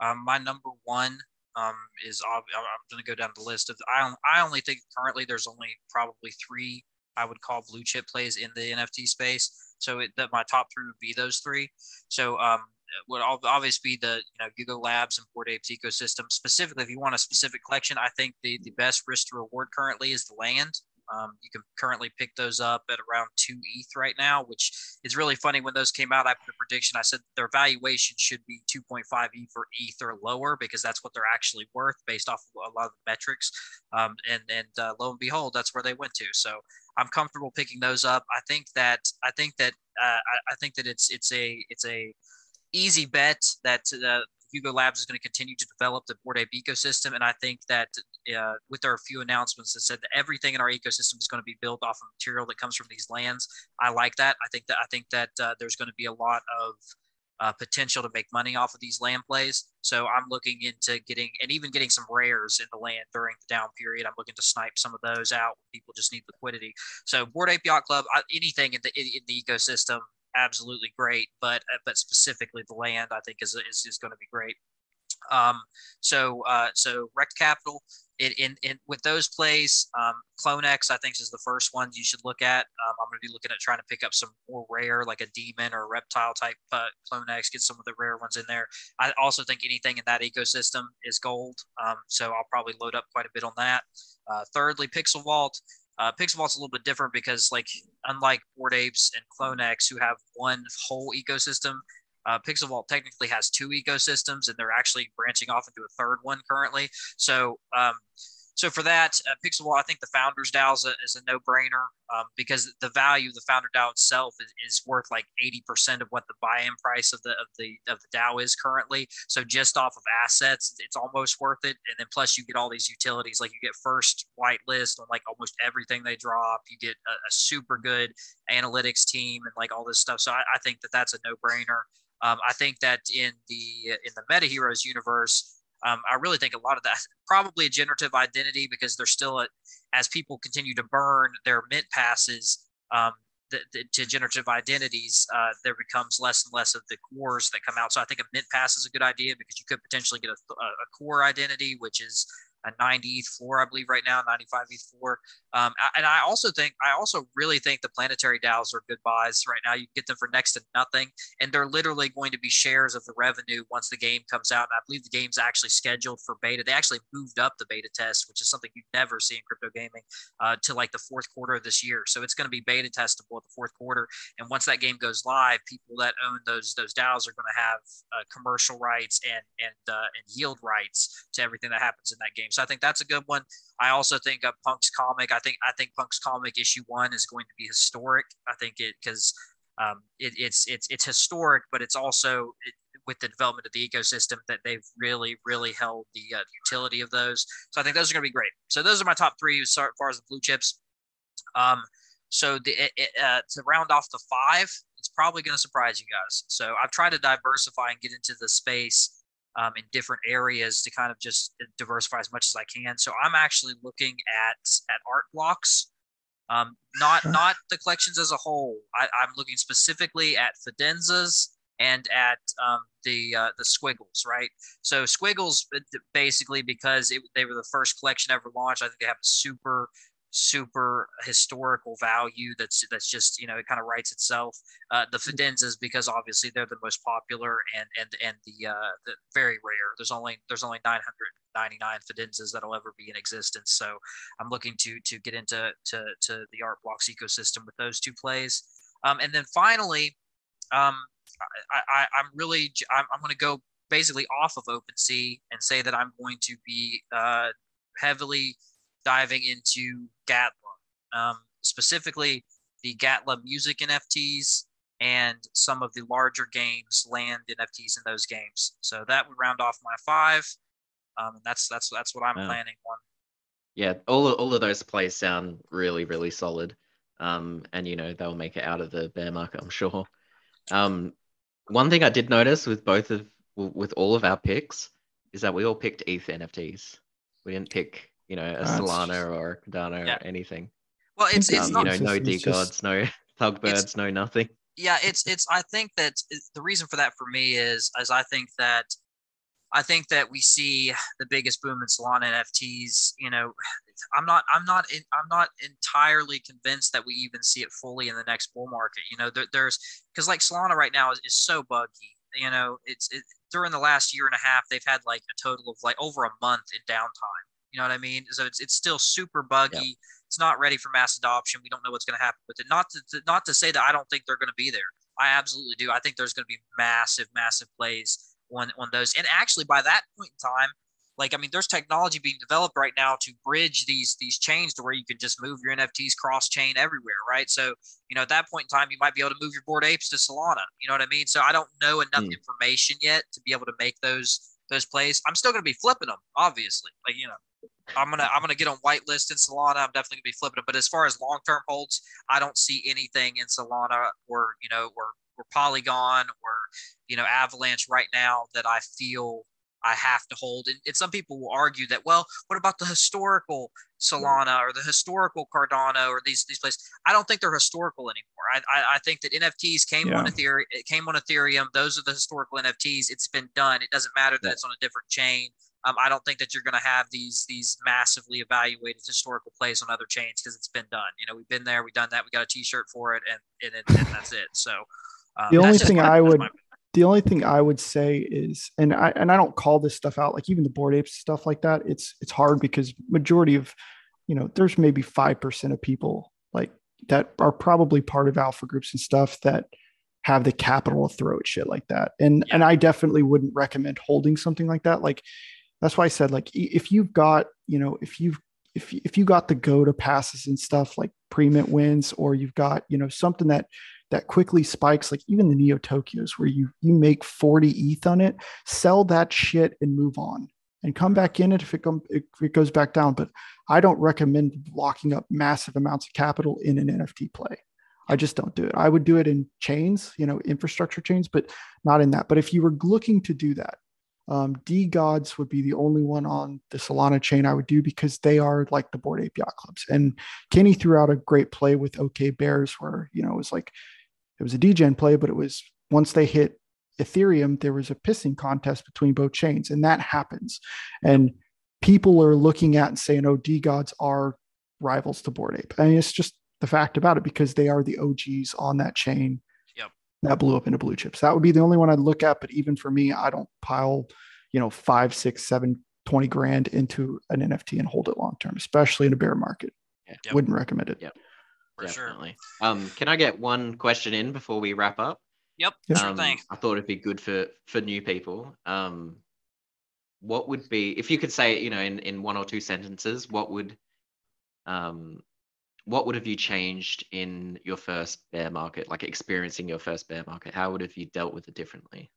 um, my number one um is I'm going to go down the list of. I I only think currently there's only probably three I would call blue chip plays in the NFT space. So it, that my top three would be those three. So um, would obviously be the you know Yuga Labs and Bored Apes ecosystem. Specifically, if you want a specific collection, I think the the best risk to reward currently is the land. Um, you can currently pick those up at around two ETH right now, which is really funny. When those came out, I put a prediction. I said their valuation should be 2.5 ETH or ETH or lower because that's what they're actually worth based off of a lot of the metrics. Um, and and uh, lo and behold, that's where they went to. So I'm comfortable picking those up. I think that I think that uh, I, I think that it's it's a it's a easy bet that uh, Yuga Labs is going to continue to develop the Bored Ape ecosystem. And I think that uh, with our few announcements that said that everything in our ecosystem is going to be built off of material that comes from these lands, I like that. I think that I think that uh, there's going to be a lot of uh, potential to make money off of these land plays. So I'm looking into getting and even getting some rares in the land during the down period. I'm looking to snipe some of those out. People just need liquidity. So Bored Ape Yacht Club, anything in the in the ecosystem absolutely great, but uh, but specifically the land I think is is, is going to be great. Um, so uh, so Rect Capital in, in, in with those plays, um, CloneX I think is the first one you should look at. Um, I'm going to be looking at trying to pick up some more rare, like a demon or a reptile type uh, CloneX, get some of the rare ones in there. I also think anything in that ecosystem is gold, um, so I'll probably load up quite a bit on that. Uh, thirdly, Pixel Vault. Uh, Pixel Vault's a little bit different because, like, unlike Bored Apes and CloneX, who have one whole ecosystem, uh, Pixel Vault technically has two ecosystems, and they're actually branching off into a third one currently. So, um, so for that, uh, Pixel Vault, I think the Founders DAO is a, is a no-brainer um, because the value of the Founder DAO itself is, is worth like 80% of what the buy-in price of the of the of the DAO is currently. So just off of assets, it's almost worth it. And then plus you get all these utilities, like you get first whitelist on like almost everything they drop. You get a, a super good analytics team and like all this stuff. So I, I think that that's a no-brainer. Um, I think that in the in the Meta Heroes universe, um, I really think a lot of that probably a generative identity because they're still a, as people continue to burn their mint passes um, the, the, to generative identities, uh, there becomes less and less of the cores that come out. So I think a mint pass is a good idea because you could potentially get a, a core identity, which is a 90 ETH floor, I believe, right now, 95 ETH floor. Um, and I also think, I also really think the planetary DAOs are good buys right now. You get them for next to nothing, and they're literally going to be shares of the revenue once the game comes out. And I believe the game's actually scheduled for beta. They actually moved up the beta test, which is something you never see in crypto gaming, uh, to like the fourth quarter of this year. So it's going to be beta testable at the fourth quarter. And once that game goes live, people that own those those DAOs are going to have uh, commercial rights and and uh, and yield rights to everything that happens in that game. So I think that's a good one. I also think of Punk's comic. I think I think Punk's comic issue one is going to be historic. I think it because um, it, it's it's it's historic, but it's also it, with the development of the ecosystem that they've really really held the uh, utility of those. So I think those are going to be great. So those are my top three as far as the blue chips. Um, so the it, uh, to round off the five, it's probably going to surprise you guys. So I've tried to diversify and get into the space um, in different areas to kind of just diversify as much as I can. So I'm actually looking at at art blocks, um, not not the collections as a whole. I, am looking specifically at Fidenzas and at um, the uh, the Squiggles, right? So Squiggles basically because it, they were the first collection ever launched. I think they have a super super historical value that's that's just you know it kind of writes itself. Uh, the mm. fidenzas because obviously they're the most popular and and and the uh the very rare. There's only there's only 999 fidenzas that'll ever be in existence. So i'm looking to to get into to to the art blocks ecosystem with those two plays. Um and then finally um i, I i'm really i'm, I'm going to go basically off of OpenSea and say that i'm going to be uh heavily diving into Gala, um, specifically the Gala music NFTs and some of the larger games land NFTs in those games. So that would round off my five, um, and that's that's that's what I'm planning on. Yeah, all of, all of those plays sound really really solid, um, and you know they'll make it out of the bear market, I'm sure. Um, one thing I did notice with both of with all of our picks is that we all picked ETH NFTs. We didn't pick, you know, a That's Solana just- or Cardano Yeah. or anything. Well, it's it's Um, not you know, no It's D just- gods, no [LAUGHS] thugbirds, no nothing. yeah it's it's i think that the reason for that for me is as i think that i think that we see the biggest boom in solana nfts you know i'm not i'm not in, i'm not entirely convinced that we even see it fully in the next bull market you know there, there's because like solana right now is, is so buggy you know it's it, during the last year and a half they've had like a total of like over a month in downtime you know what i mean so it's, it's still super buggy it's not ready for mass adoption. We don't know what's going to happen with it. Not to, to not to say that I don't think they're going to be there. I absolutely do. I think there's going to be massive, massive plays on on those. And actually, by that point in time, like I mean, there's technology being developed right now to bridge these these chains to where you can just move your NFTs cross chain everywhere, right? So you know, at that point in time, you might be able to move your bored apes to Solana. You know what I mean? So I don't know enough Hmm. information yet to be able to make those those plays. I'm still going to be flipping them, obviously. Like you know. I'm gonna I'm gonna get on whitelist in Solana. I'm definitely gonna be flipping it. But as far as long term holds, I don't see anything in Solana or you know or or Polygon or you know Avalanche right now that I feel I have to hold. And, and some people will argue that well, what about the historical Solana or the historical Cardano or these these places? I don't think they're historical anymore. I I, I think that NFTs came on Yeah. Ethereum. It came on Ethereum. Those are the historical NFTs. It's been done. It doesn't matter that Yeah. it's on a different chain. Um, I don't think that you're going to have these these massively evaluated historical plays on other chains because it's been done. You know, we've been there, we've done that, we got a T-shirt for it, and and, and that's it. So um, The only thing I would- the only thing I would say is, and I and I don't call this stuff out, like even the bored apes stuff like that. It's it's hard because majority of, you know, there's maybe five percent of people like that are probably part of alpha groups and stuff that have the capital to throw at shit like that. And and I definitely wouldn't recommend holding something like that. Like that's why I said like if you've got you know if you've if if you got the go to passes and stuff like pre-mint wins or you've got you know something that that quickly spikes like even the neo tokyos where you you make 40 eth on it sell that shit and move on and come back in it if it, if it goes back down. But i don't recommend locking up massive amounts of capital in an nft play. I just don't do it. I would do it in chains you know infrastructure chains but not in that. But if you were looking to do that um, DeGods would be the only one on the Solana chain I would do because they are like the Board API Clubs. And Kenny threw out a great play with Okay Bears where, you know, it was like, it was a degen play, but it was once they hit Ethereum, there was a pissing contest between both chains. And that happens. And people are looking at and saying, oh, DeGods are rivals to Bored Ape. I mean, it's just the fact about it because they are the OGs on that chain Yep. that blew up into blue chips. That would be the only one I'd look at. But even for me, I don't pile, you know, five, six, seven, 20 grand into an NFT and hold it long term, especially in a bear market. Yeah. Yep. Wouldn't recommend it. Yep. For sure. Definitely. Um, can I get one question in before we wrap up? Yep, Yeah. sure um, thing. I thought it'd be good for for new people. Um, what would be if you could say it, you know, in in one or two sentences, what would um what would have you changed in your first bear market, like experiencing your first bear market? How would have you dealt with it differently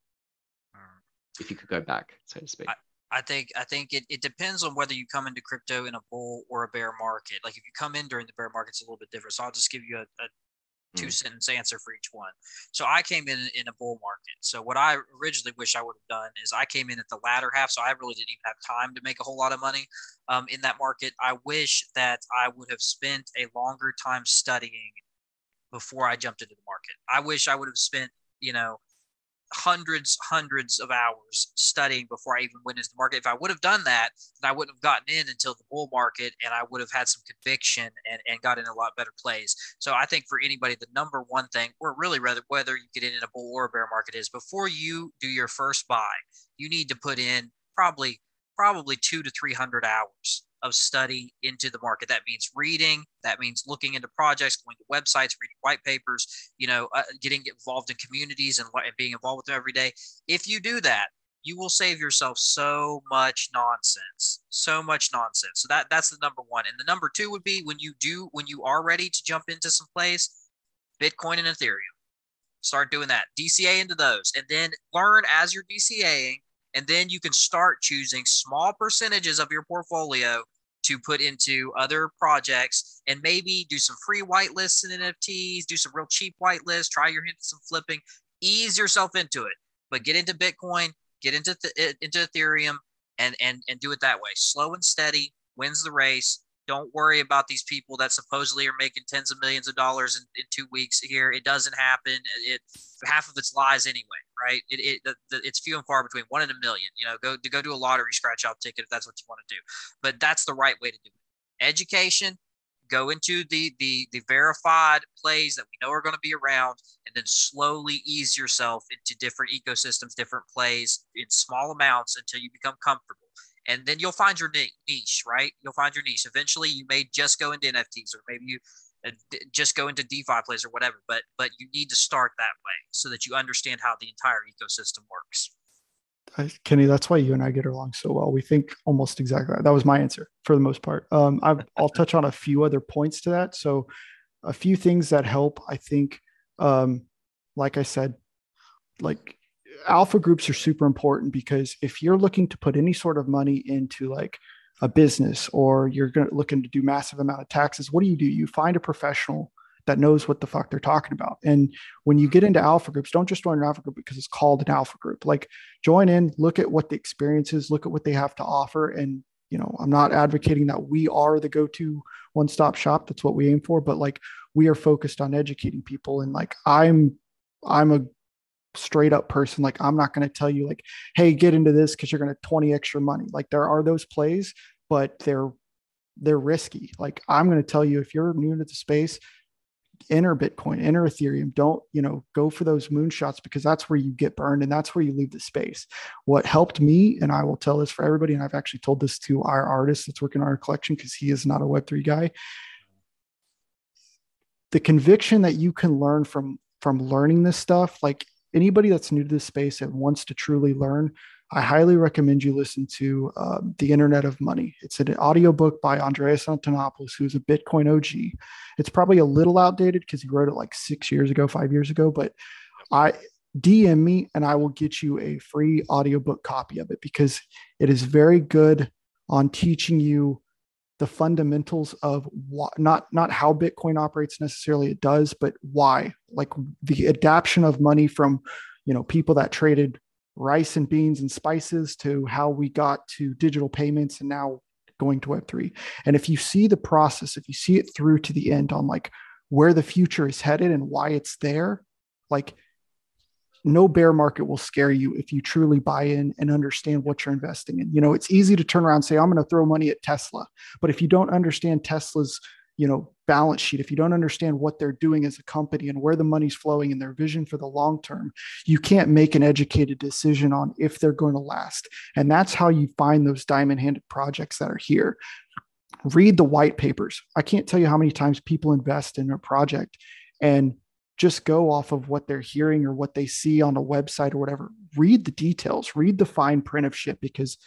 if you could go back, so to speak? I think I think it, it depends on whether you come into crypto in a bull or a bear market. Like if you come in during the bear market, it's a little bit different. So I'll just give you a, a two sentence answer for each one. So I came in in a bull market. So what I originally wish I would have done is I came in at the latter half. So I really didn't even have time to make a whole lot of money um, in that market. I wish that I would have spent a longer time studying before I jumped into the market. I wish I would have spent, you know, hundreds, hundreds of hours studying before I even went into the market. If I would have done that, then I wouldn't have gotten in until the bull market and I would have had some conviction and, and got in a lot better plays. So I think for anybody, the number one thing, or really rather whether you get in in a bull or a bear market is before you do your first buy, you need to put in probably probably two to three hundred hours of study into the market. That means reading. That means looking into projects, going to websites, reading white papers. You know, uh, getting involved in communities and, and being involved with them every day. If you do that, you will save yourself so much nonsense, so much nonsense. So that that's the number one. And the number two would be when you do when you are ready to jump into some place, Bitcoin and Ethereum. Start doing that. DCA into those, and then learn as you're DCAing and then you can start choosing small percentages of your portfolio to put into other projects and maybe do some free whitelists and NFTs, do some real cheap whitelists, try your hand at some flipping, ease yourself into it. But get into Bitcoin, get into th- into Ethereum, and and and do it that way. Slow and steady wins the race. Don't worry about these people that supposedly are making tens of millions of dollars in, in two weeks here. It doesn't happen. It half of it's lies anyway, right? It, it the, the, it's few and far between, one in a million. You know, go to go do a lottery scratch off ticket if that's what you want to do. But that's the right way to do it. Education, go into the the the verified plays that we know are going to be around and then slowly ease yourself into different ecosystems different plays in small amounts until you become comfortable and then you'll find your niche right you'll find your niche eventually you may just go into nfts or maybe you uh, just go into defi plays or whatever but but you need to start that way so that you understand how the entire ecosystem works Kenny, that's why you and I get along so well. We think almost exactly. That was my answer for the most part. Um, i will [LAUGHS] touch on a few other points to that. So, a few things that help. I think, um, like I said, like alpha groups are super important because if you're looking to put any sort of money into like a business or you're looking to do massive amount of taxes, what do you do? You find a professional that knows what the fuck they're talking about. And when you get into alpha groups, don't just join an alpha group because it's called an alpha group. Like join in, look at what the experience is, look at what they have to offer. And, you know, I'm not advocating that we are the go to one stop shop. That's what we aim for. But like we are focused on educating people. And like I'm, I'm a straight up person. Like I'm not going to tell you like, hey, get into this because you're going to 20 extra money. Like there are those plays, but they're they're risky. Like I'm going to tell you if you're new to the space, enter Bitcoin, enter Ethereum. Don't, you know, go for those moonshots because that's where you get burned and that's where you leave the space. What helped me, and I will tell this for everybody, and I've actually told this to our artist that's working on our collection because he is not a Web3 guy. The conviction that you can learn from from learning this stuff, like anybody that's new to this space and wants to truly learn, I highly recommend you listen to uh, The Internet of Money. It's an audiobook by Andreas Antonopoulos, who's a Bitcoin OG. It's probably a little outdated because he wrote it like six years ago, five years ago, but I DM me and I will get you a free audiobook copy of it because it is very good on teaching you the fundamentals of what not not how bitcoin operates necessarily it does but why. Like the adaptation of money from you know people that traded rice and beans and spices to how we got to digital payments and now going to web3 and if you see the process if you see it through to the end on like where the future is headed and why it's there like no bear market will scare you if you truly buy in and understand what you're investing in. You know it's easy to turn around and say i'm going to throw money at tesla. But if you don't understand tesla's you know balance sheet if you don't understand what they're doing as a company and where the money's flowing and their vision for the long term you can't make an educated decision on if they're going to last. And that's how you find those diamond handed projects that are here. Read the white papers. I can't tell you how many times people invest in a project and just go off of what they're hearing or what they see on a website or whatever read the details read the fine print of shit because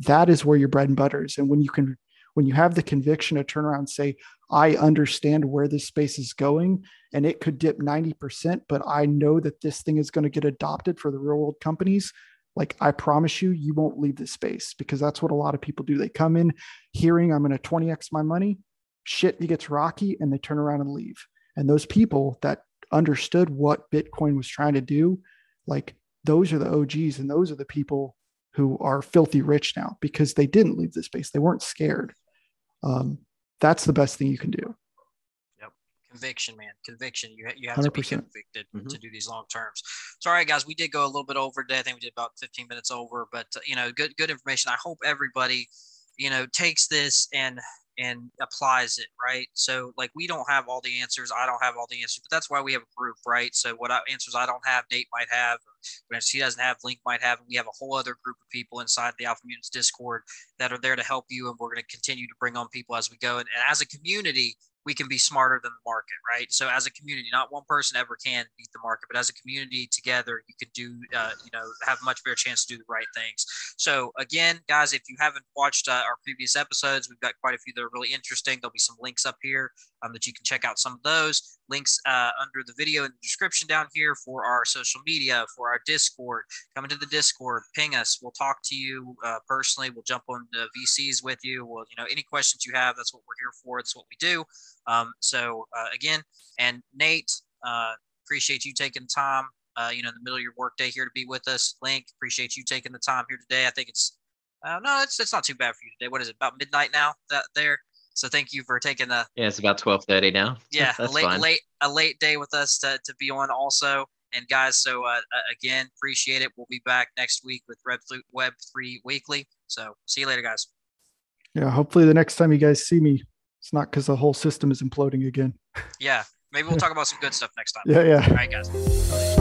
that is where your bread and butter is and when you can when you have the conviction to turn around and say, I understand where this space is going and it could dip 90%, but I know that this thing is going to get adopted for the real world companies. Like, I promise you, you won't leave this space because that's what a lot of people do. They come in hearing I'm going to 20x my money, shit it gets rocky, and they turn around and leave. And those people that understood what Bitcoin was trying to do, like, those are the OGs and those are the people who are filthy rich now because they didn't leave the space. They weren't scared um, that's the best thing you can do. Yep, conviction, man, conviction. You you have 100%. to be convicted mm-hmm. to do these long terms. So, all right, guys, we did go a little bit over today. I think we did about 15 minutes over, but uh, you know, good good information. I hope everybody, you know, takes this and and applies it right? So like we don't have all the answers i don't have all the answers but that's why we have a group right? So what I, answers i don't have nate might have what he doesn't have link might have and we have a whole other group of people inside the alpha mutants discord that are there to help you and we're going to continue to bring on people as we go. And, and as a community we can be smarter than the market, right? So as a community, not one person ever can beat the market, but as a community together, you can do, uh, you know, have much better chance to do the right things. So again, guys, if you haven't watched uh, our previous episodes, we've got quite a few that are really interesting. There'll be some links up here um, that you can check out some of those links uh, under the video in the description down here for our social media, for our Discord. Come into the Discord, ping us. We'll talk to you uh, personally. We'll jump on the VCs with you. We'll, you know, any questions you have, that's what we're here for. That's what we do. Um, so uh, again, and Nate, uh, appreciate you taking time. Uh, you know, in the middle of your workday here to be with us. Link, appreciate you taking the time here today. I think it's Uh, no, it's it's not too bad for you today. What is it? About midnight now. That there. So thank you for taking the Yeah, it's about twelve thirty now. [LAUGHS] yeah a that's late fine. late a late day with us to, to be on also. And guys, so uh, uh, again, appreciate it. We'll be back next week with Red Flute Web Three Weekly. So see you later, guys. Yeah. Hopefully the next time you guys see me, it's not because the whole system is imploding again. Yeah, maybe we'll talk about some good stuff next time. [LAUGHS] Yeah. Yeah. All right, guys.